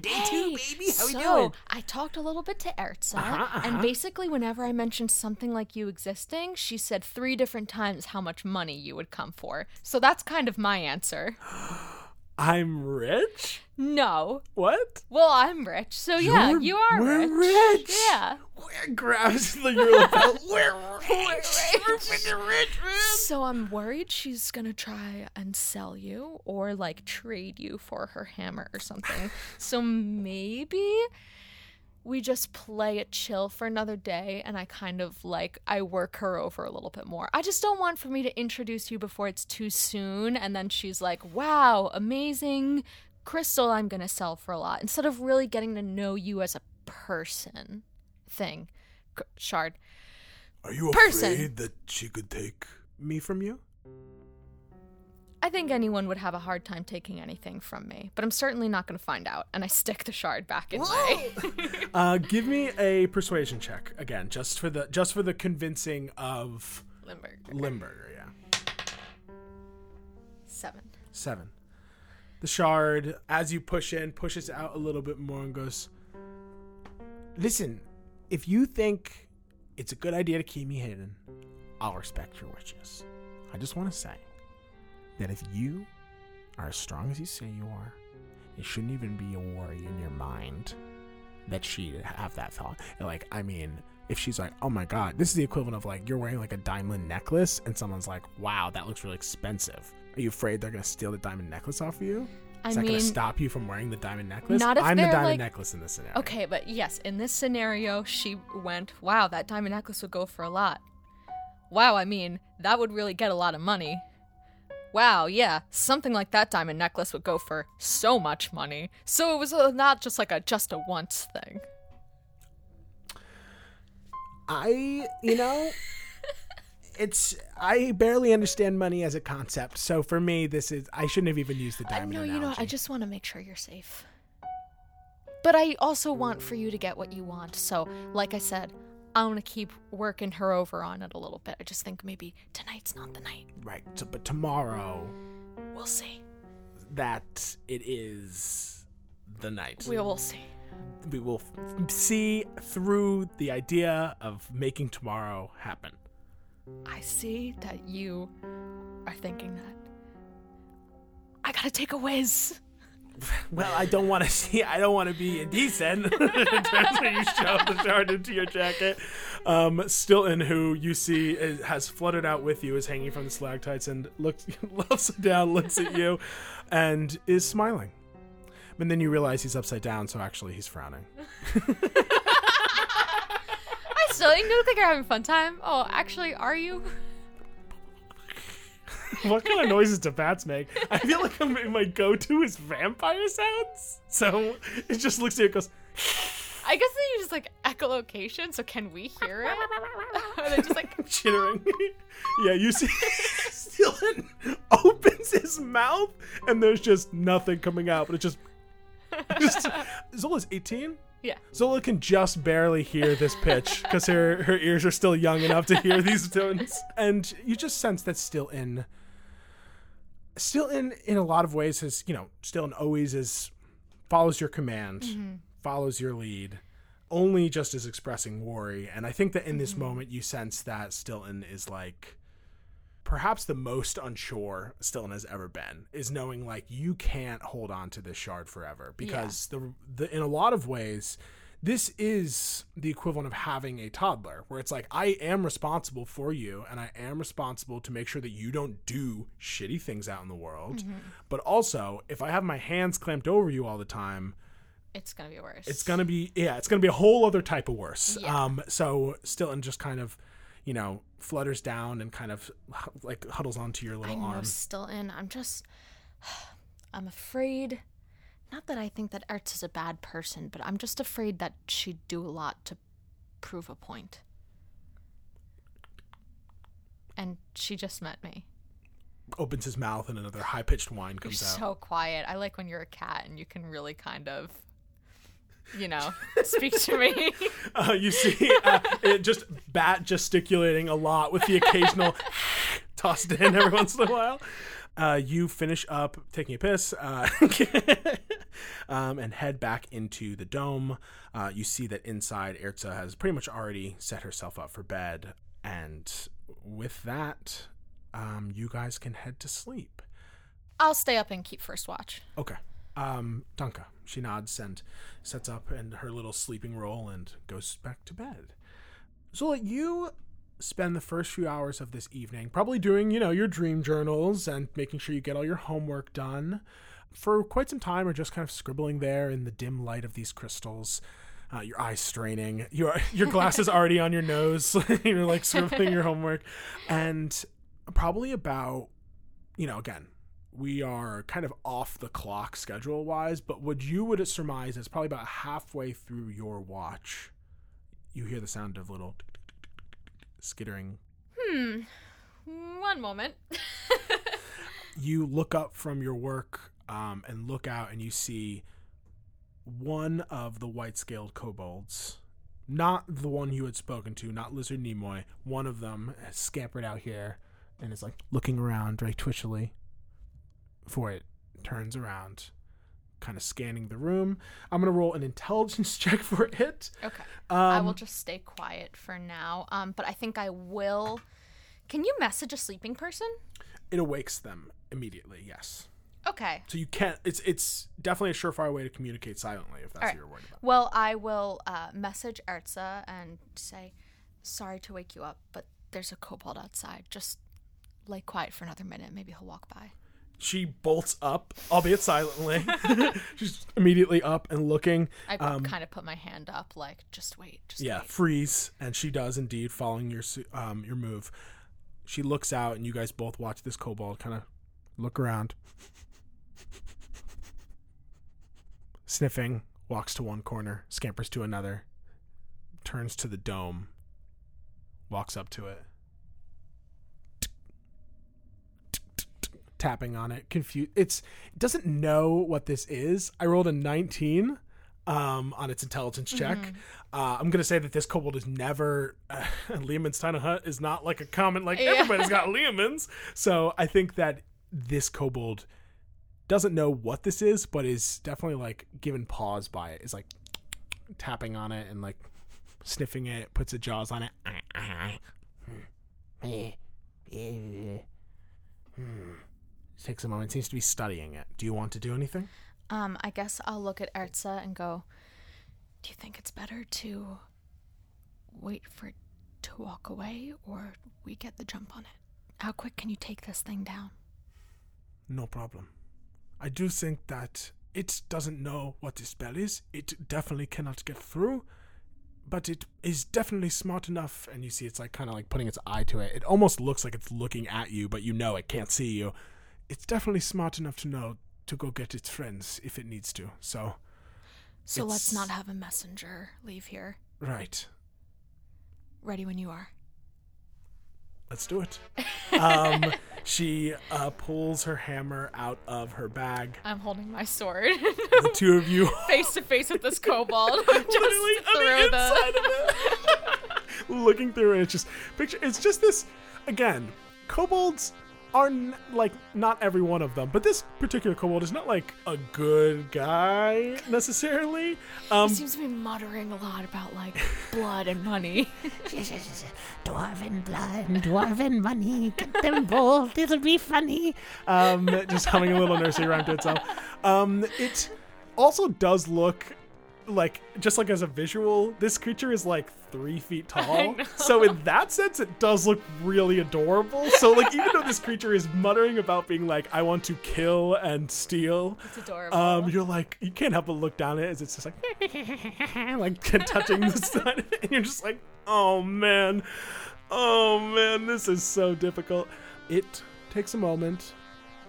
day Hey, two, baby. How we so, doing? I talked a little bit to Erza, Uh-huh, and uh-huh. basically, whenever I mentioned something like you existing, she said three different times how much money you would come for. So that's kind of my answer. (gasps) (gasps) (gasps) I'm rich. No. What? Well, I'm rich, so yeah, You're- you are we're rich. rich. Yeah. Where grabs the your lapel? We're (laughs) rich. We're freaking rich, man. So I'm worried she's gonna try and sell you or like trade you for her hammer or something. so maybe we just play it chill for another day and I kind of like I work her over a little bit more. I just don't want for me to introduce you before it's too soon and then she's like, "Wow, amazing crystal I'm going to sell for a lot." Instead of really getting to know you as a person thing. Shard. Are you Person. afraid that she could take me from you? I think anyone would have a hard time taking anything from me, but I'm certainly not going to find out. And I stick the shard back in my. (laughs) Uh, give me a persuasion check again, just for the just for the convincing of Limburger. Limburger. Yeah, Seven. seven. The shard, as you push in, pushes out a little bit more and goes. Listen, if you think it's a good idea to keep me hidden, I'll respect your wishes. I just want to say that if you are as strong as you say you are, it shouldn't even be a worry in your mind that she'd have that thought. And, like, I mean, if she's like, oh my god, this is the equivalent of like you're wearing like a diamond necklace and someone's like, wow, that looks really expensive. Are you afraid they're gonna steal the diamond necklace off of you? I Is that mean, gonna stop you from wearing the diamond necklace? Not if I'm the diamond like- necklace in this scenario. Okay, but yes, in this scenario, she went, wow, that diamond necklace would go for a lot. Wow, I mean, that would really get a lot of money. Wow, yeah, something like that diamond necklace would go for so much money. So it was uh, not just like a just a once thing. I, you know, (laughs) it's I barely understand money as a concept. So for me, this is I shouldn't have even used the diamond know, you know, I just want to make sure you're safe. But I also want for you to get what you want. So, like I said, I want to keep working her over on it a little bit. I just think maybe tonight's not the night. right. So, but tomorrow, We'll see. that it is the night. We will see. we will f- see through the idea of making tomorrow happen. I see that you are thinking that. I gotta take a whiz. Well, I don't want to see. I don't want to be indecent. (laughs) Turns when you shove the shard into your jacket. Um, Stilton, who you see is, has fluttered out with you, is hanging from the stalactites and looks (laughs) looks down, looks at you, and is smiling. But then you realize he's upside down, so actually he's frowning. (laughs) I still, think you look like you're having a fun time. Oh, actually, are you? (laughs) what kind of noises do bats make? I feel like I'm, my go-to is vampire sounds. So it just looks at you and goes, I guess they use like echolocation, so can we hear it? (laughs) or they just like, (laughs) chittering. yeah, you see Stilton opens his mouth and there's just nothing coming out, but it's just just Zola's 18? yeah. Zola can just barely hear this pitch because her, her ears are still young enough to hear these tones. And you just sense that Stilton Stilton in a lot of ways has you know, Stilton always is follows your command, mm-hmm. follows your lead, only just as expressing worry. And I think that in this mm-hmm. moment you sense that Stilton is like perhaps the most unsure Stilton has ever been is knowing like you can't hold on to this shard forever. Because the, the in a lot of ways this is the equivalent of having a toddler where it's like I am responsible for you and I am responsible to make sure that you don't do shitty things out in the world but also if I have my hands clamped over you all the time It's gonna be worse. it's gonna be yeah it's gonna be a whole other type of worse Yeah. um so Stilton just kind of you know flutters down and kind of like huddles onto your little know, arm still in. I'm just, (sighs) I'm afraid. Not that I think that Erza is a bad person, but I'm just afraid that she'd do a lot to prove a point. And she just met me. opens his mouth and another high-pitched whine You're comes out so quiet. I like when you're a cat and you can really kind of, you know, (laughs) speak to me. (laughs) uh, you see uh, it just bat gesticulating a lot with the occasional (laughs) tossed in every once in a while uh, you finish up taking a piss uh, (laughs) um, and head back into the dome. Uh, you see that inside, Erza has pretty much already set herself up for bed. And with that, um, you guys can head to sleep. I'll stay up and keep first watch. Okay. Um, Dunka. She nods and sets up in her little sleeping roll and goes back to bed. Zola, you spend the first few hours of this evening probably doing, you know, your dream journals and making sure you get all your homework done. For quite some time, or just kind of scribbling there in the dim light of these crystals. Uh, your eyes straining. Your your glasses (laughs) already on your nose. (laughs) You're like scribbling your homework, and probably about, you know, again, we are kind of off the clock schedule wise, but what you would surmise is probably about halfway through your watch, you hear the sound of little skittering. Hmm. One moment. (laughs) You look up from your work um, and look out, and you see one of the white scaled kobolds. Not the one you had spoken to, not Lizard Nimoy. One of them has scampered out here and is like looking around very twitchily before it turns around, kind of scanning the room. I'm to roll an intelligence (laughs) check for it. Okay. Um, I will just stay quiet for now. Um, but I think I will Can you message a sleeping person? It awakes them immediately. Yes. Okay. So you can't. It's it's definitely a surefire way to communicate silently if that's All what you're worried about. Well, I will uh, message Erza and say, "Sorry to wake you up, but there's a kobold outside. Just lay quiet for another minute. Maybe he'll walk by." She bolts up, albeit silently. (laughs) She's immediately up and looking. I kind of put my hand up, like, "Just wait, just Um, Yeah, wait." freeze, and she does indeed, following your um your move. She looks out, and you guys both watch this kobold kind of look around, sniffing, walks to one corner, scampers to another, turns to the dome, walks up to it, tapping on it. Confused. It's it doesn't know what this is. I rolled a nineteen um, on its intelligence check. Uh, I'm gonna say that this kobold is never uh, (laughs) Leomund's Tiny Hut is not like a common like everybody's got (laughs) Leomund's. So I think that this kobold doesn't know what this is, but is definitely like given pause by it. Is like (tsk) tapping on it and like sniffing it, puts its jaws on it. (laughs) Takes a moment, seems to be studying it. Do you want to do anything? Um, I guess I'll look at Erza and go, "Do you think it's better to wait for it to walk away, or we get the jump on it? How quick can you take this thing down?" No problem. I do think that it doesn't know what this spell is. It definitely cannot get through, but it is definitely smart enough. And you see, it's like kind of like putting its eye to it. It almost looks like it's looking at you, but you know it can't see you. It's definitely smart enough to know to go get its friends if it needs to. So, So let's not have a messenger leave here. right, Ready when you are. let's do it. (laughs) um, she uh, pulls her hammer out of her bag. I'm holding my sword, The two of you (laughs) face to face with this kobold, (laughs) just literally on the inside of it. Looking through it, it's just picture. It's just this again. Kobolds are n- like not every one of them, but this particular kobold is not like a good guy necessarily. Um, He seems to be muttering a lot about like blood and money. yes, yes, yes. Dwarven blood, dwarven money. Get them both. It'll be funny. um, just humming a little nursery rhyme to itself. Um, it also does look like just like as a visual, this creature is like three feet (laughs) tall. So in that sense, it does look really adorable. So like even though this creature is muttering about being like, I want to kill and steal. It's adorable. Um, you're like you can't help but look down at it as it's just like (laughs) like (laughs) touching the side and you're just like, oh man, oh man, this is so difficult. It takes a moment,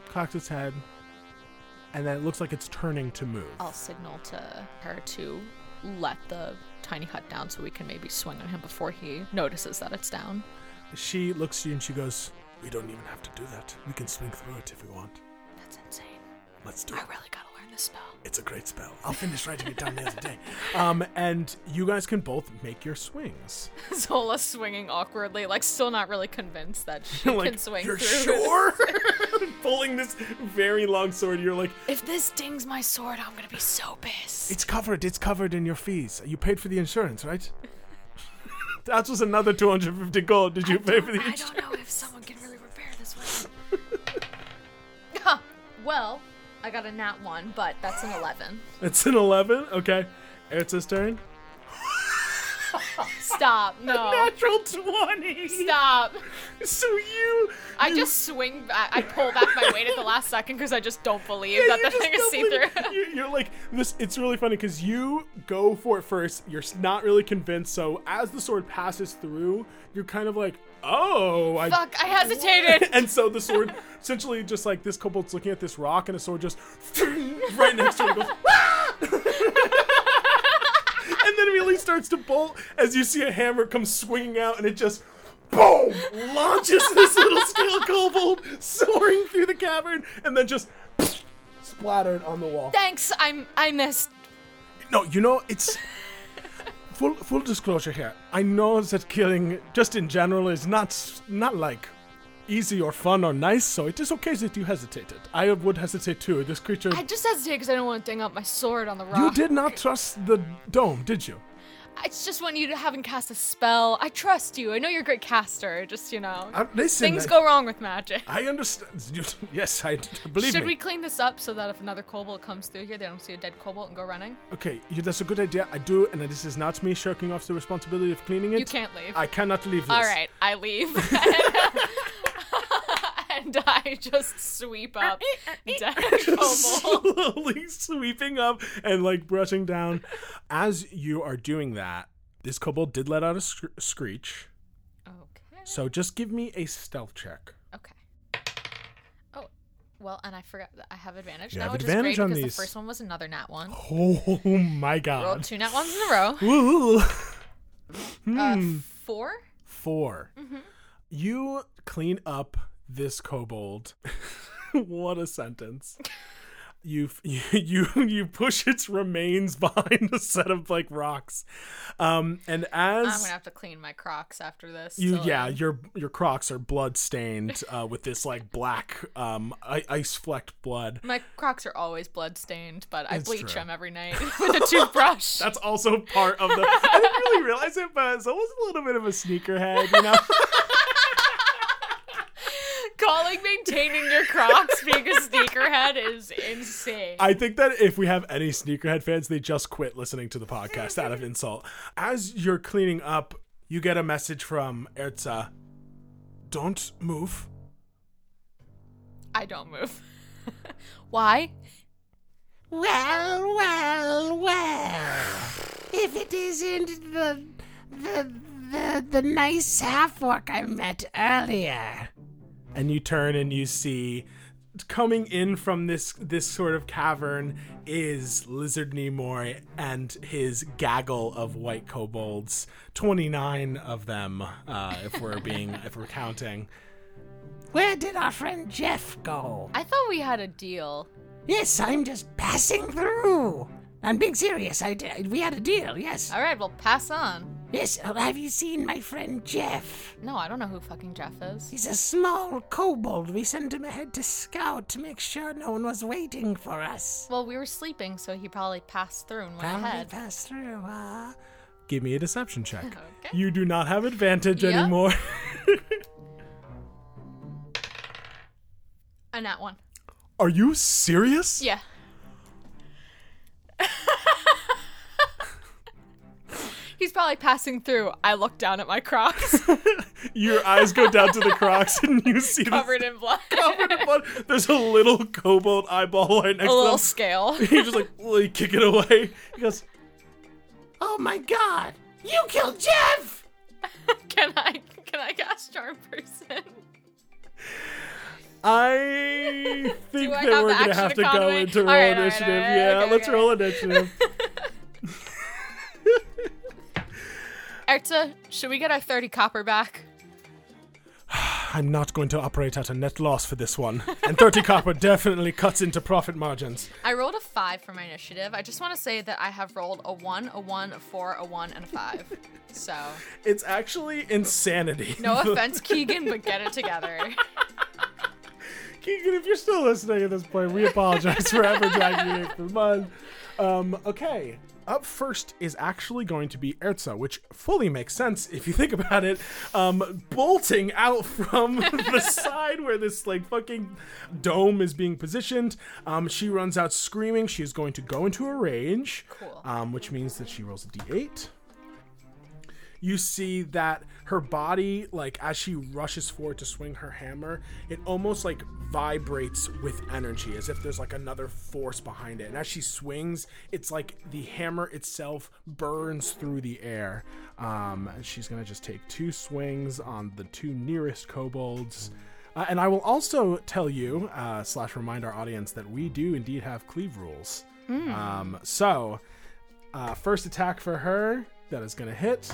cocks its head, and then it looks like it's turning to move. I'll signal to her to let the tiny hut down so we can maybe swing on him before he notices that it's down. She looks at you and she goes, "We don't even have to do that. We can swing through it if we want. That's insane. Let's do I it. really gotta this spell. It's a great spell. I'll finish writing it down the other day." Um, and you guys can both make your swings. (laughs) Zola swinging awkwardly, like still not really convinced that she (laughs) like, can swing you're through. sure? (laughs) Pulling this very long sword, you're like, If this dings my sword, I'm gonna be so pissed. it's covered. It's covered in your fees. You paid for the insurance, right? that was another 250 gold. Did you pay for the I don't know if someone can really repair this one. Huh. well, I got a nat one, but that's an 11. It's an 11. Okay. It's turn. (laughs) Stop. No. Natural 20. Stop. So you. I just swing back. I pull back my weight at the last second because I just don't believe Yeah, that the thing is see through. you- You're like this. It's really funny because you go for it first. You're not really convinced. So as the sword passes through, you're kind of like, oh, I. Fuck, I hesitated. (laughs) and so the sword, essentially, just like this kobold's looking at this rock, and a sword just (laughs) right next to it goes. "Ah!" (laughs) and then immediately starts to bolt as you see a hammer come swinging out, and it just. Boom! Launches this little steel kobold soaring through the cavern, and then just splattered on the wall. Thanks, I'm I missed. No, you know it's full full disclosure here. I know that killing, just in general, is not not like easy or fun or nice. So it is okay that you hesitated. I would hesitate too. This creature. I just hesitated because I don't want to ding up my sword on the rock. you did not trust the dome, did you? It's just want you to haven't cast a spell. I trust you. I know you're a great caster. Just you know, Uh, listen, things I- go wrong with magic. I understand. (laughs) Yes, I believe Should me. we clean this up so that if another kobold comes through here, they don't see a dead kobold and go running? Okay, yeah, that's a good idea. I do, and this is not me shirking off the responsibility of cleaning it. You can't leave. I cannot leave this. All right, I leave. (laughs) (laughs) and (laughs) I just sweep uh, up eh, uh, eh. dead (laughs) kobold. (laughs) slowly sweeping up and like brushing down. As you are doing that, this kobold did let out a sc- screech. Okay. So just give me a stealth check. Okay. Oh, well, and I forgot that I have advantage You now, have which advantage is on great because these. the first one was another nat one. Oh my god! Rolled two nat ones in a row. Ooh. Uh, hmm. four? Four. Mm-hmm. You clean up this kobold. (laughs) what a sentence. (laughs) You, (laughs) you you you push its remains behind a set of like rocks, um, and as I'm gonna have to clean my Crocs after this. You so, yeah, like- your your Crocs are blood stained uh, with this like black um ice flecked blood. My Crocs are always blood stained, but I It's bleach true. them every night with a toothbrush. That's also part of the. I didn't really realize it, but it's almost a little bit of a sneakerhead, you know. Calling maintaining your Crocs being a sneakerhead is insane. I think that if we have any sneakerhead fans, they just quit listening to the podcast out of (laughs) insult. As you're cleaning up, you get a message from Erza. Don't move. I don't move. (laughs) Why? Well, well, well. If it isn't the the the the nice half orc I met earlier. And you turn and you see coming in from this this sort of cavern is Lizard Nimoy and his gaggle of white kobolds. Twenty nine of them, uh, if we're being if we're counting. Where did our friend Jeff go? I thought we had a deal. Yes, I'm just passing through. I'm being serious. I did. We had a deal. Yes. All right, well, pass on. Yes. Have you seen my friend Jeff? No, I don't know who fucking Jeff is. He's a small kobold. We sent him ahead to scout to make sure no one was waiting for us. Well, we were sleeping, so he probably passed through and went Probably ahead. pass through, huh? Give me a deception check. (laughs) Okay. You do not have advantage Yep. anymore. (laughs) A nat one. Are you serious? Yeah. (laughs) Probably passing through. I look down at my Crocs, (laughs) Your eyes go down to the Crocs and you (laughs) see this covered in blood. (laughs) covered in blood. There's a little kobold eyeball right next a to little them. scale. He just like, like kick it away. He goes, Oh my god! You killed Jeff! can I can I cast charm person? I think I that have we're gonna action have to go economy? into roll All right, all right, initiative. right, yeah, okay, let's okay. roll initiative. Erza, should we get our 30 copper back? (sighs) I'm not going to operate at a net loss for this one. And 30 copper definitely cuts into profit margins. I rolled a 5 for my initiative. I just want to say that I have rolled a 1, a 1, a 4, a 1, and a 5. So, It's actually insanity. no (laughs) offense, Keegan, but get it together. Keegan, if you're still listening at this point, we apologize for ever dragging you through the mud. Um, okay. Up first is actually going to be Erza, which fully makes sense if you think about it. Um, bolting out from (laughs) the (laughs) side where this like fucking dome is being positioned. Um, she runs out screaming. She is going to go into a rage. Cool. Um, which means that she rolls a d8 you see that her body like as she rushes forward to swing her hammer it almost like vibrates with energy as if there's like another force behind it. And as she swings it's like the hammer itself burns through the air. Um, and she's gonna just take two swings on the two nearest kobolds. Uh, and i will also tell you uh, slash remind our audience that we do indeed have cleave rules. Um, so uh, first attack for her that is gonna hit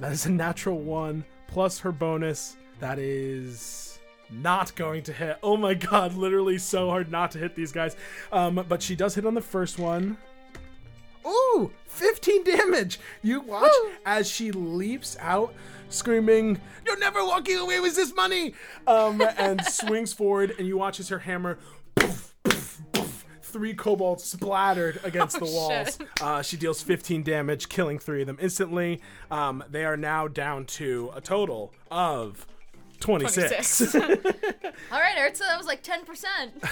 that is a natural one plus her bonus. That is not going to hit. Oh my god, literally so hard not to hit these guys. Um, but she does hit on the first one. Ooh, 15 damage. You watch as she leaps out screaming, "You're never walking away with this money!" Um, and (laughs) swings forward, and you watch as her hammer poof, three kobolds splattered against (laughs) the walls. Uh, she deals 15 damage, killing three of them instantly. Um, they are now down to a total of 26. 26. (laughs) All right, Erza, that was like 10%.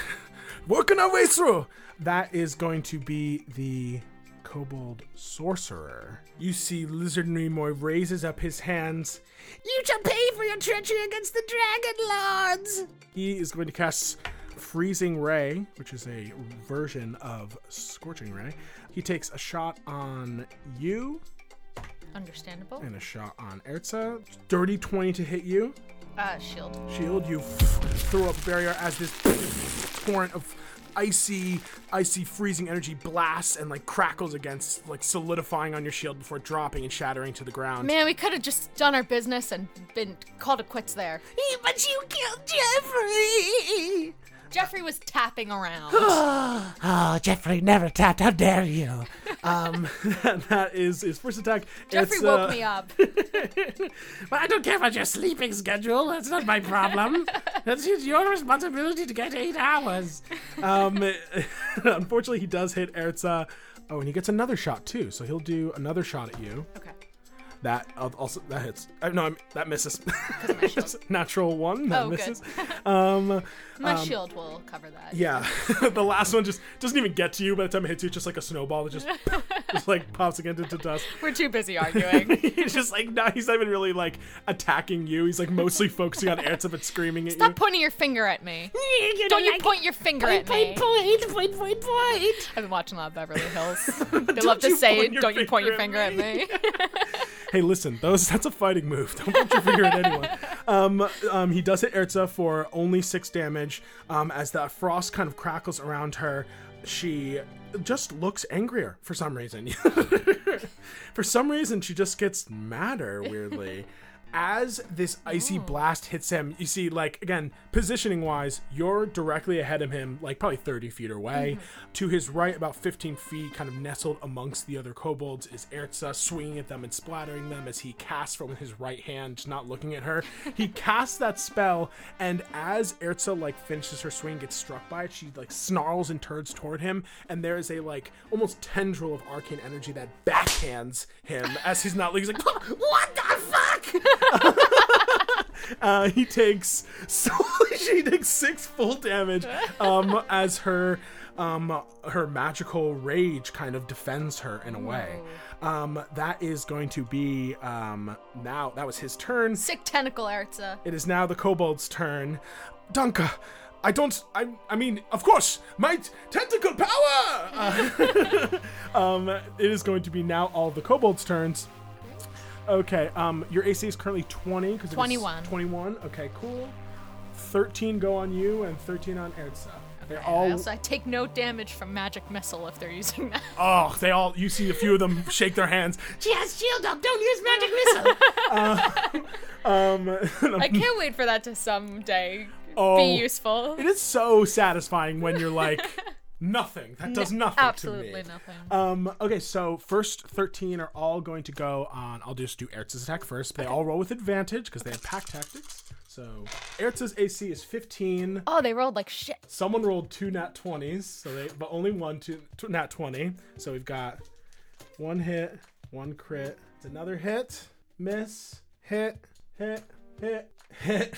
Working our way through. That is going to be the kobold sorcerer. You see Lizard Nimoy raises up his hands. You shall pay for your treachery against the Dragon Lords! He is going to cast Freezing Ray, which is a version of Scorching Ray. He takes a shot on you Understandable. and a shot on Erza. Dirty 20 to hit you. Uh, shield. Shield, you throw up a barrier as this torrent of icy, icy, freezing energy blasts and like crackles against, like solidifying on your shield before dropping and shattering to the ground. Man, we could have just done our business and been called it quits there. But you killed Jeffrey! Jeffrey was tapping around. Oh, (gasps) Jeffrey never tapped. How dare you? Um, (laughs) that is his first attack. Jeffrey It's, woke uh, me up. (laughs) Well, I don't care about your sleeping schedule. That's not my problem. (laughs) That's it's your responsibility to get eight hours. Um, unfortunately, he does hit Erza. Oh, and he gets another shot too. So he'll do another shot at you. Okay. That also that hits. Uh, no, I'm, that misses. Natural one. That Oh, good. misses. Um, My shield will cover that. yeah, (laughs) the last one just doesn't even get to you. By the time it hits you, it's just like a snowball that just (laughs) just like pops again into dust. We're too busy (laughs) arguing. he's just like no, he's not even really like attacking you. He's like mostly focusing on Erza but screaming at Stop you. pointing your finger at me. You Don't you like point your finger Point, at me. point, point, point, point, point. I've been watching a lot of Beverly Hills. They love to say, "Don't you point your finger at at me." Hey, listen, those that's a fighting move. Don't put your finger at anyone. Um, um, he does hit Erza for only six damage. Um, as the frost kind of crackles around her, she just looks angrier for some reason. (laughs) for some reason, she just gets madder weirdly. (laughs) As this icy blast hits him, you see, like, again, positioning wise, you're directly ahead of him, like probably 30 feet away. Mm-hmm. To his right, about 15 feet, kind of nestled amongst the other kobolds, is Erza swinging at them and splattering them as he casts from his right hand, not looking at her. (laughs) he casts that spell, and as Erza, like, finishes her swing, gets struck by it, she, like, snarls and turns toward him, and there is a, like, almost tendril of arcane energy that backhands him as he's not looking. He's like, What the fuck? (laughs) (laughs) uh, he takes so (laughs) she takes six full damage um, as her um, her magical rage kind of defends her in a way. Um, that is going to be um, now. That was his turn. Sick tentacle, Erza. It is now the kobold's turn. Dunka, I don't. I. I mean, of course, my t- tentacle power. (laughs) Uh, um, it is going to be now all the kobolds' turns. Okay. Um, your AC is currently twenty because 21. Twenty-one. Okay. Cool. Thirteen go on you and thirteen on Erza. They I all. also I take no damage from magic missile if they're using that. (laughs) Oh, they all. You see a few of them shake their hands. She has shield up. Don't use magic missile. (laughs) Um, (laughs) I can't wait for that to someday Oh. be useful. it is so satisfying when you're like. Nothing. That does nothing Absolutely to me. nothing. Um, okay, so first 13 are all going to go on. I'll just do Erza's attack first. They all roll with advantage because they have pack tactics. So Erza's AC is 15. oh, they rolled like shit. Someone rolled two nat 20s, so they but only one two, two nat 20. So we've got one hit, one crit, another hit, miss, hit, hit, hit, hit.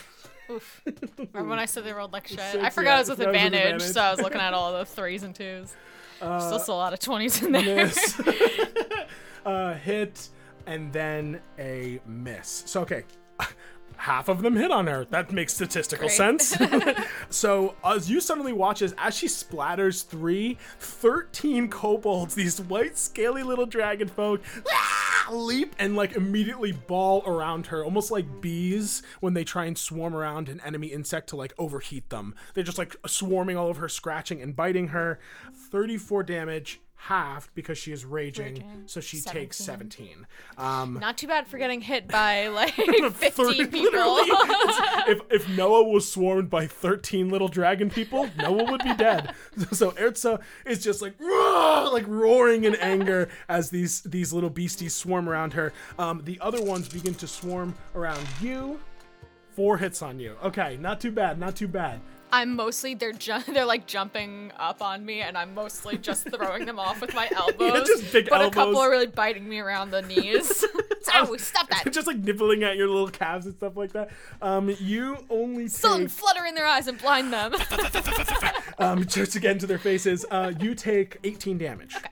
Oof. Remember when I said they rolled like (laughs) shit? Six, I forgot yeah, it was with that was with advantage, advantage. so I was looking at all the (laughs) threes and twos. Still, still a lot of twenties in there. uh, (laughs) hit, and then a miss. So okay, half of them hit on her. That makes statistical Great. sense. so as you suddenly watch as as she splatters three, 13 kobolds, these white scaly little dragon folk, leap and like immediately ball around her, almost like bees when they try and swarm around an enemy insect to like overheat them. They're just like swarming all over her, scratching and biting her. 34 damage. Halved because she is raging, Raging. so she takes 17. Um, Not too bad for getting hit by (laughs) like 15 (laughs) 30 people. (laughs) if, if Noah was swarmed by 13 little dragon people, Noah would be dead. So Erza is just like like roaring in anger as these these little beasties swarm around her. Um, the other ones begin to swarm around you. Four hits on you. Okay, not too bad, not too bad. I'm mostly they're ju- (laughs) they're like jumping up on me, and I'm mostly just (laughs) throwing them off with my (laughs) elbows. just big but a couple are really biting me around the knees. Ow! Stop that! just like nibbling at your little calves and stuff like that. Um, you only take flutter in their eyes and blind them. um, just again to their faces. Uh, you take 18 damage. Okay.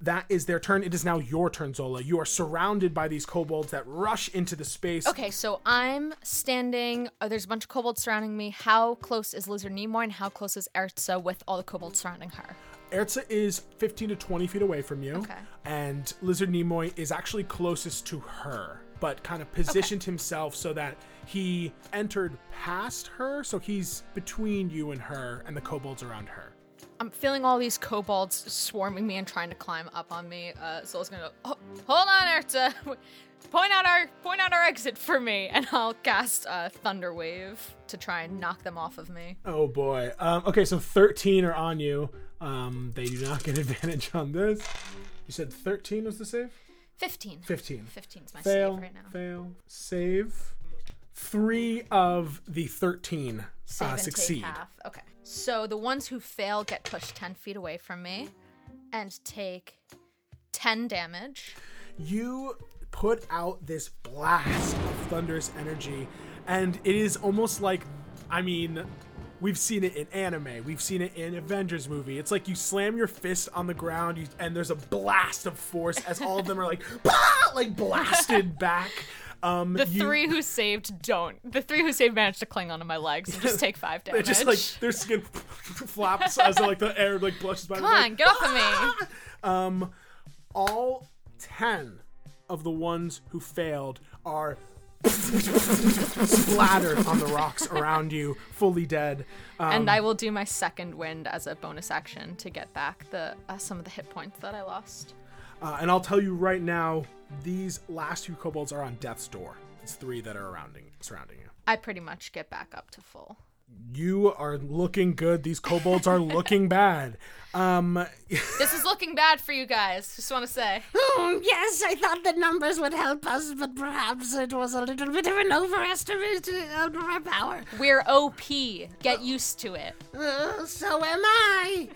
That is their turn. It is now your turn, Zola. You are surrounded by these kobolds that rush into the space. okay, so I'm standing. Uh, there's a bunch of kobolds surrounding me. How close is Lizard Nimoy, and how close is Erza with all the kobolds surrounding her? Erza is 15 to 20 feet away from you. Okay. And Lizard Nimoy is actually closest to her, but kind of positioned himself so that he entered past her. So he's between you and her and the kobolds around her. I'm feeling all these kobolds swarming me and trying to climb up on me. Uh, Zola's gonna go. Oh, hold on, Erza. (laughs) Point out our point out our exit for me, and I'll cast uh, Thunder Wave to try and knock them off of me. Oh boy. Um, okay, so 13 are on you. Um, they do not get (laughs) advantage on this. You said 13 was the save? Fifteen. 15. 15 is my Fail, save right now. fail, save. Three of the 13 Save uh, succeed. half. Okay. So the ones who fail get pushed ten feet away from me, and take ten damage. You put out this blast of thunderous energy, and it is almost like, I mean, we've seen it in anime, we've seen it in Avengers movie. It's like you slam your fist on the ground, you, and there's a blast of force as all of them are like, (laughs) "Bah!" like blasted back. Um, The you- three who saved don't. The three who saved managed to cling onto my legs and just (laughs) take five damage. just like their skin (laughs) flaps as like the air like brushes by. Come on, get off of me. (laughs) Um, all ten of the ones who failed are splattered on the rocks around you, fully dead. Um, and I will do my second wind as a bonus action to get back the uh, some of the hit points that I lost. Uh, and I'll tell you right now, these last two kobolds are on death's door. It's three that are surrounding surrounding you. I pretty much get back up to full. You are looking good. These kobolds are looking (laughs) bad. Um, This is looking bad for you guys. Just want to say. Oh, yes, I thought the numbers would help us, but perhaps it was a little bit of an overestimate of our power. We're OP. Get used to it. Uh, so am I.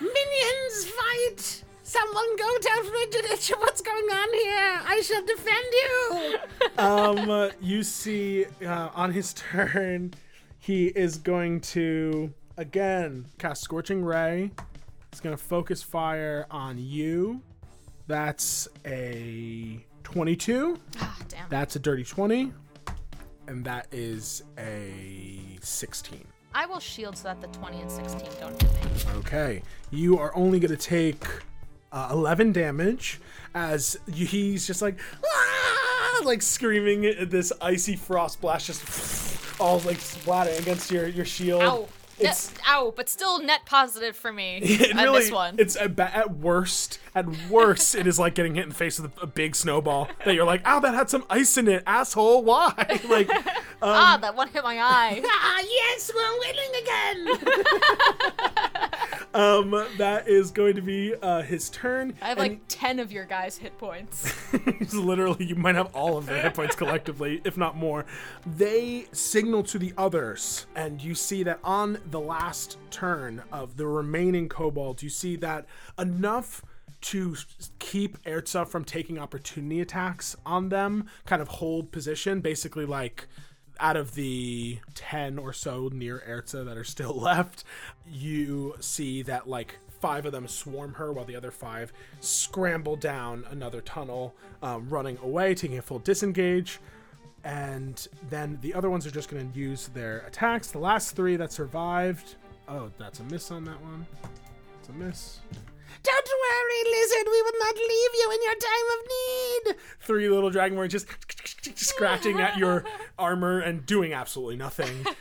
Minions, fight! Someone go tell Frigidich (laughs) what's going on here. I shall defend you. (laughs) um, uh, you see uh, on his (laughs) turn, he is going to again cast Scorching Ray. He's going to focus fire on you. That's a 22. Ah, damn. That's a dirty 20. And that is a 16. I will shield so that the 20 and 16 don't hit me. Okay. You are only going to take uh, 11 damage as he's just like, "Ah!" like screaming this icy frost blast just all like splattering against your, your shield. Ow. It's, Net, ow, but still net positive for me (laughs) on really, this one. it's at, at worst, at worst, it is like getting hit in the face with a, a big snowball that you're like, ow, that had some ice in it, asshole, why? (laughs) like, ah, that one hit my eye. (laughs) ah, yes, we're winning again. Um, that is going to be uh, his turn. I have and- like 10 of your guys' hit points. (laughs) Literally you might have all of their hit points collectively if not more they signal to the others and you see that on the last turn of the remaining kobolds you see that enough to keep Erza from taking opportunity attacks on them kind of hold position basically like out of the 10 or so near Erza that are still (laughs) left, you see that like five of them swarm her while the other five scramble down another tunnel, um, running away, taking a full disengage. And then the other ones are just going to use their attacks. The last three that survived. Oh, that's a miss on that one. It's a miss. Don't worry, Lizard, we will not leave you in your time of need. Three little dragonborns just scratching at your (laughs) armor and doing absolutely nothing. (laughs)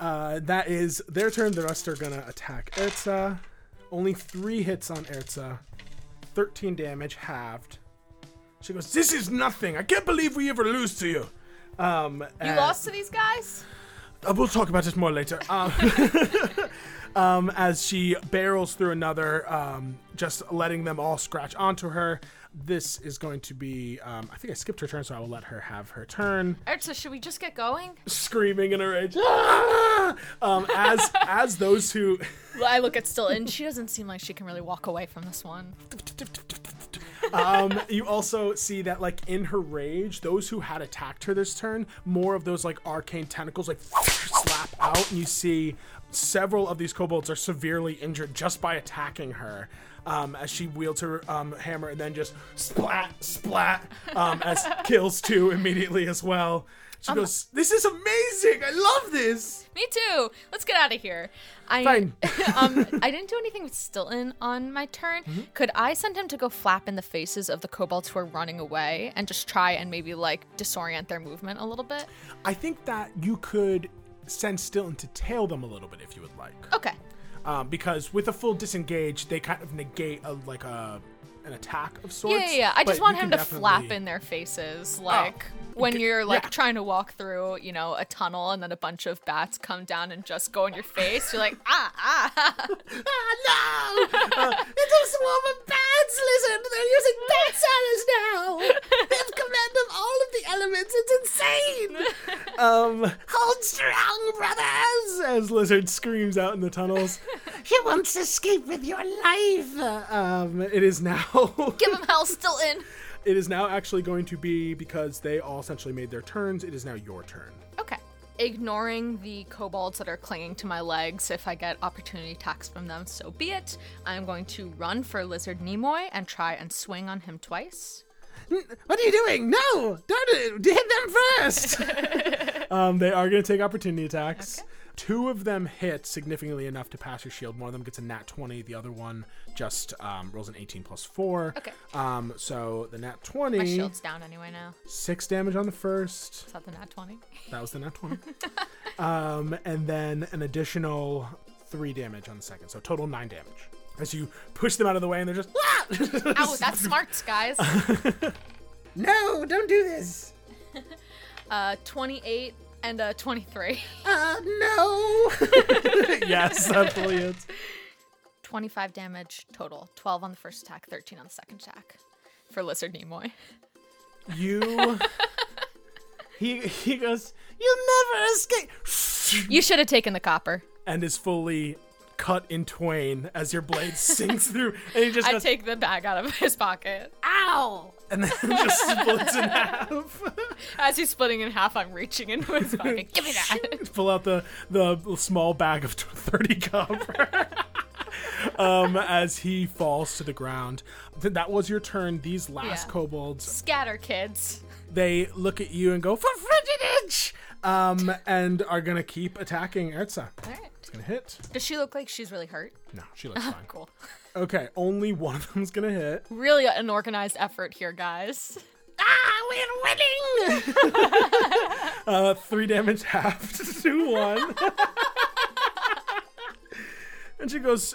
Uh, that is their turn. The rest are gonna attack Erza. Only three hits on Erza. 13 damage, halved. She goes, This is nothing. I can't believe we ever lose to you. Um, You lost to these guys? uh, we'll talk about this more later. Um, (laughs) um, as she barrels through another, um, just letting them all scratch onto her. This is going to be. Um, I think I skipped her turn, so I will let her have her turn. Alright, so should we just get going? Screaming in a rage. "Ah!" Um, as (laughs) as those who Well, I look at Still, and she doesn't seem like she can really walk away from this one. um, you also see that like in her rage, those who had attacked her this turn, more of those like arcane tentacles like (laughs) slap out, and you see several of these kobolds are severely injured just by attacking her. Um, as she wields her um, hammer and then just splat, splat, um, as (laughs) kills two immediately as well. She goes, "This is amazing! I love this." Me too. Let's get out of here. I Fine. (laughs) um I didn't do anything with Stilton on my turn. Mm-hmm. Could I send him to go flap in the faces of the kobolds who are running away and just try and maybe like disorient their movement a little bit? I think that you could send Stilton to tail them a little bit if you would like. Okay. um, because with a full disengage, they kind of negate a, like a an attack of sorts. Yeah, yeah, yeah. I just want him to flap in their faces, like when Okay, you're like yeah. trying to walk through, you know, a tunnel, and then a bunch of bats come down and just go in your face. You're like, ah, ah. (laughs) Ah, no! Uh, it's a swarm of bats, lizard! They're using bat salads now! They have elements. It's insane! (laughs) Um, Hold strong, brothers! as Lizard screams out in the tunnels, (laughs) You won't escape with your life! um, it is now. (laughs) Give him hell, still in. it is now actually going to be because they all essentially made their turns. It is now your turn. Okay. Ignoring the kobolds that are clinging to my legs, if I get opportunity attacks from them, so be it. I'm going to run for Lizard Nimoy and try and swing on him twice. What are you doing? No! Don't hit them first! (laughs) Um, they are going to take opportunity attacks. Two of them hit significantly enough to pass your shield. One of them gets a nat 20. The other one just um, rolls an 18 plus 4. Okay. Um, so the nat 20. My shield's down anyway now. Six damage on the first. Is that the nat 20? That was the nat 20. (laughs) um, and then an additional three damage on the second. So total nine damage. As you push them out of the way and they're just. (laughs) Ow, that's smart, guys. (laughs) no, don't do this! (laughs) Uh, 28 and uh, 23. Uh, no! yes, that's it. 25 damage total. 12 on the first attack, 13 on the second attack. For Lizard Nimoy. You. he, he goes, You'll never escape! You should have taken the copper. and is fully cut in twain as your blade sinks through. And he just I goes, take the bag out of (laughs) his pocket. Ow! and then (laughs) just splits in half. (laughs) As he's splitting in half, I'm reaching into his pocket. Give me that. pull out the the small bag of 30 copper um as he falls to the ground Th- that was your turn these last Yeah. kobolds Scatter, kids. they look at you and go for Frigidich um and are gonna keep attacking Erza. All right. It's gonna hit Does she look like she's really hurt? no she looks (laughs) fine Cool. okay only one of them's gonna hit Really an organized effort here, guys. Ah, we're winning! (laughs) uh three damage half (laughs) to one and she goes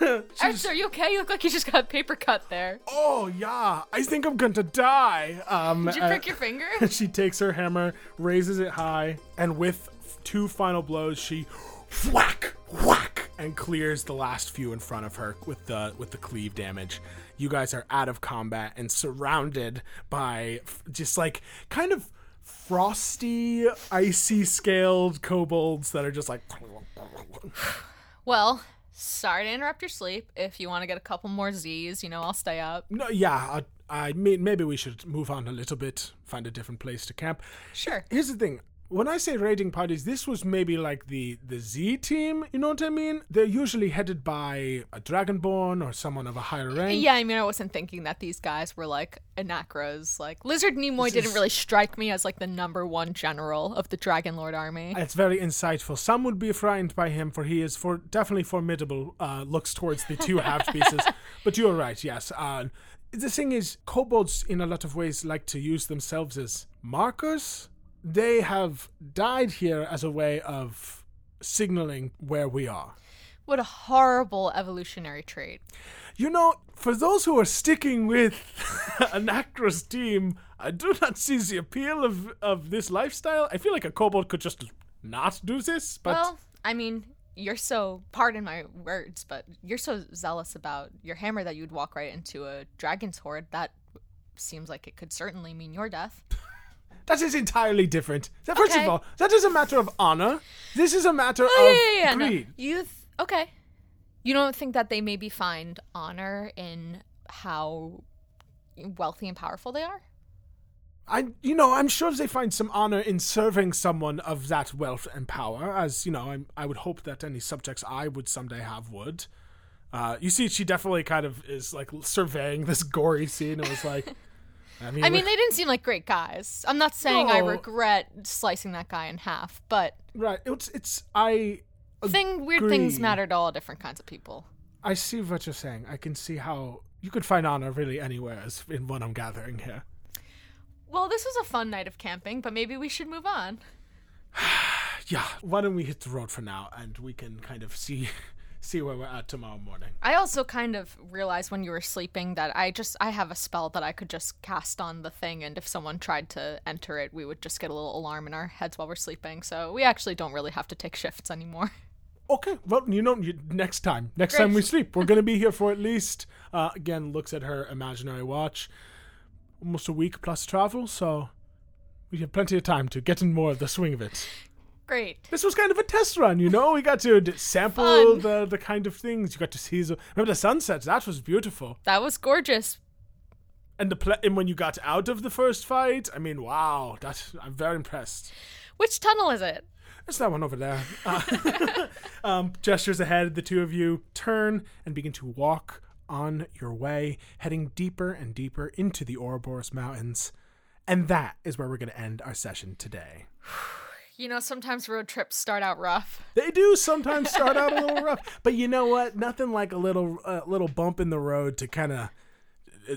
Arthur, are you okay? You look like you just got a paper cut there. oh yeah i think i'm going to die um Did you uh, prick your finger? she takes her hammer, raises it high, and with f- two final blows, she whack, whack, and clears the last few in front of her with the with the cleave damage. You guys are out of combat and surrounded by just like kind of frosty, icy scaled kobolds that are just like. (sighs) Well, sorry to interrupt your sleep. If you want to get a couple more Z's, you know, I'll stay up. No, yeah, I, I mean maybe we should move on a little bit, find a different place to camp. Sure. Here's the thing. When I say raiding parties, this was maybe like the the Z team. You know what I mean? They're usually headed by a dragonborn or someone of a higher rank. Yeah, I mean, I wasn't thinking that these guys were like Anakras. Like, Lizard Nimoy This didn't is- really strike me as like the number one general of the Dragon Lord army. It's very insightful. Some would be frightened by him, for he is for definitely formidable. Uh, looks towards the two half (laughs) pieces, but you are right. Yes. Uh, the thing is, kobolds in a lot of ways like to use themselves as markers. They have died here as a way of signaling where we are. What a horrible evolutionary trait. You know, for those who are sticking with (laughs) Anakra's team, I do not see the appeal of, of this lifestyle. I feel like a kobold could just not do this, but well, I mean, you're so pardon my words, but you're so zealous about your hammer that you'd walk right into a dragon's hoard. That seems like it could certainly mean your death. (laughs) That is entirely different. That- First Okay. of all, that is a matter of honor. This is a matter Oh, of yeah, yeah, yeah. no. You th- okay? You don't think that they maybe find honor in how wealthy and powerful they are? I, you know, I'm sure they find some honor in serving someone of that wealth and power, as you know, I'm, I would hope that any subjects I would someday have would. Uh, you see, she definitely kind of is like surveying this gory scene and was like, (laughs) I mean, I mean, they didn't seem like great guys. I'm not saying I regret slicing that guy in half, but right? It's, it's, I, thing weird things matter to all different kinds of people. I see what you're saying. I can see how you could find honor really anywhere, as in what I'm gathering here. Well, this was a fun night of camping, but maybe we should move on. (sighs) Yeah, why don't we hit the road for now, and we can kind of see, see where we're at tomorrow morning. I also kind of realized when you were sleeping that I just I have a spell that I could just cast on the thing and if someone tried to enter it, we would just get a little alarm in our heads while we're sleeping. So we actually don't really have to take shifts anymore. (laughs) Okay, well, you know, you, next time, next time we sleep, we're gonna be here for at (laughs) least. Uh, again, looks at her imaginary watch, almost a week plus travel, so we have plenty of time to get in more of the swing of it. Great. This was kind of a test run, you know. We got to d- sample Fun. the the kind of things you got to see. The, remember the sunsets? That was beautiful. That was gorgeous. And the pla and when you got out of the first fight, I mean, wow, that I'm very impressed. Which tunnel is it? It's that one over there. Uh, (laughs) um, gestures ahead. The two of you turn and begin to walk on your way, heading deeper and deeper into the Ouroboros Mountains. And that is where we're going to end our session today. (sighs) (sighs) (sighs) You know, sometimes road trips start out rough. (laughs) They do sometimes start out a little rough, but you know what? Nothing like a little uh, little bump in the road to kind of.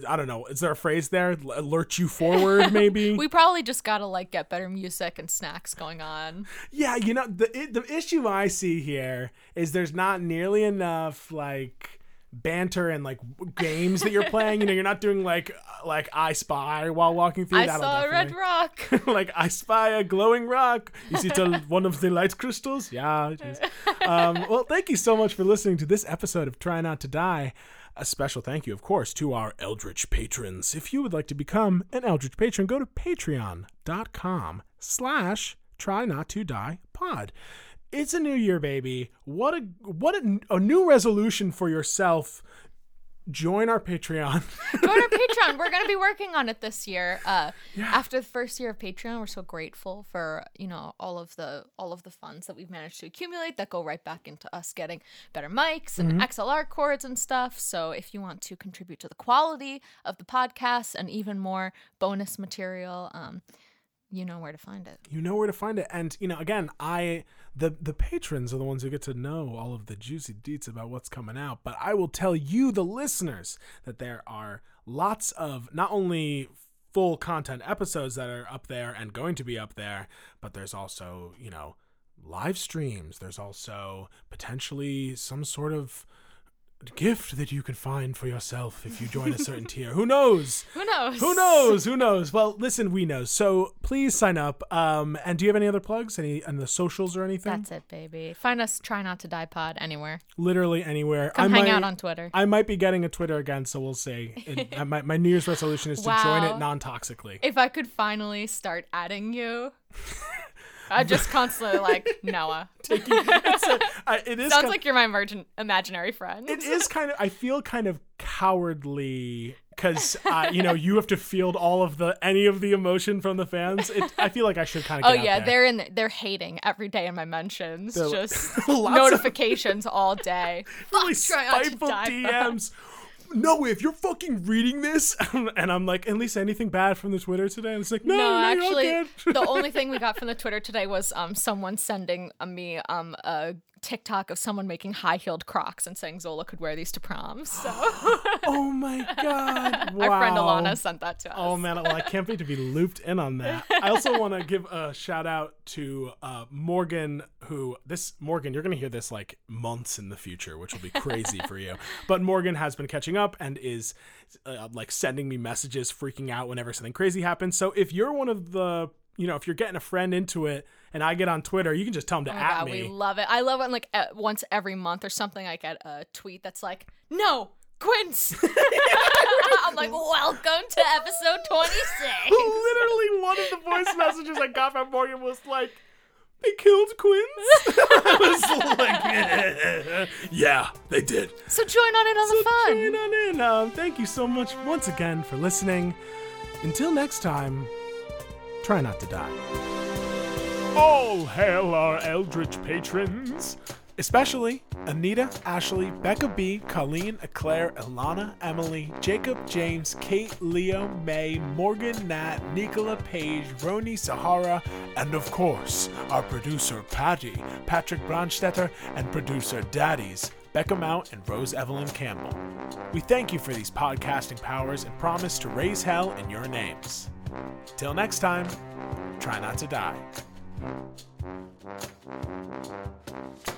I don't know. Is there a phrase there? Alert you forward, (laughs) maybe. We probably just gotta like get better music and snacks going on. Yeah, you know the the issue I see here is there's not nearly enough like banter and like games that you're playing. You know, you're not doing like uh, like I Spy while walking through. I That'll saw a red rock. (laughs) like I spy a glowing rock. You see to one of the light crystals? Yeah. it is. Um, well, thank you so much for listening to this episode of Try Not to Die. A special thank you, of course, to our Eldritch patrons. If you would like to become an Eldritch patron, go to patreon.com slash try not to die pod. It's a new year, baby. What a what a, a new resolution for yourself. Join our Patreon. (laughs) Go to our Patreon. We're gonna be working on it this year. Uh, After the first year of Patreon, we're so grateful for you know all of the all of the funds that we've managed to accumulate that go right back into us getting better mics and XLR cords and stuff. So if you want to contribute to the quality of the podcast and even more bonus material, um, you know where to find it. you know where to find it and you know again i the the patrons are the ones who get to know all of the juicy deets about what's coming out but i will tell you the listeners that there are lots of not only full content episodes that are up there and going to be up there but there's also you know live streams. There's also potentially some sort of gift that you can find for yourself if you join a certain tier who knows (laughs) Who knows? who knows? Who knows? Well, listen, we know. So please sign up. Um, and do you have any other plugs? Any on the socials or anything? That's it, baby. Find us. Try not to die pod anywhere. Literally anywhere. Come I hang might, out on Twitter. I might be getting a Twitter again, so we'll see. It, (laughs) my my New Year's resolution is to join it non-toxically. if I could finally start adding you, (laughs) I just constantly like (laughs) Noah. It's a- I- it is Sounds kind- like you're my emergent, imaginary friend. it is kind of. I feel kind of cowardly because uh, you know you have to field all of the any of the emotion from the fans. It, I feel like I should kind of. oh yeah, they're in. They're hating every day in my mentions. They're- just (laughs) notifications all day. (laughs) really Fuck, try not to spiteful DMs. No, if you're fucking reading this, (laughs) and I'm like, at least anything bad from the Twitter today, and it's like, no, No, no, actually, the (laughs) only thing we got from the Twitter today was um someone sending me um a TikTok of someone making high heeled Crocs and saying Zola could wear these to prom. So (gasps) oh my god, wow. (laughs) our friend Alana sent that to us. Oh man, well, I can't wait to be looped in on that. I also (laughs) want to give a shout out to uh, Morgan, who this Morgan, you're gonna hear this like months in the future, which will be crazy for you. (laughs) But Morgan has been catching up and is uh, like sending me messages, freaking out whenever something crazy happens. So if you're one of the you know, if you're getting a friend into it and I get on Twitter, you can just tell them to Oh at God, me. we love it. I love when like uh, once every month or something, I get a tweet that's like, "No, Quince." (laughs) I'm like, "Welcome to episode 26." (laughs) Literally, one of the voice (laughs) messages I got from Morgan was like, "They killed Quince." I was like, "Yeah, they did." so join on in on the fun. Join on in. Um, thank you so much once again for listening. Until next time, try not to die. All hail our eldritch patrons! Especially Anita, Ashley, Becca B, Colleen, Eclair, Ilana, Emily, Jacob, James, Kate, Leo, May, Morgan, Nat, Nicola, Page, Roni, Sahara, and of course, our producer Patty, Patrick Brandstetter, and producer Daddies, Becca Mount and Rose Evelyn Campbell. We thank you for these podcasting powers and promise to raise hell in your names. Till next time, try not to die. Thank you.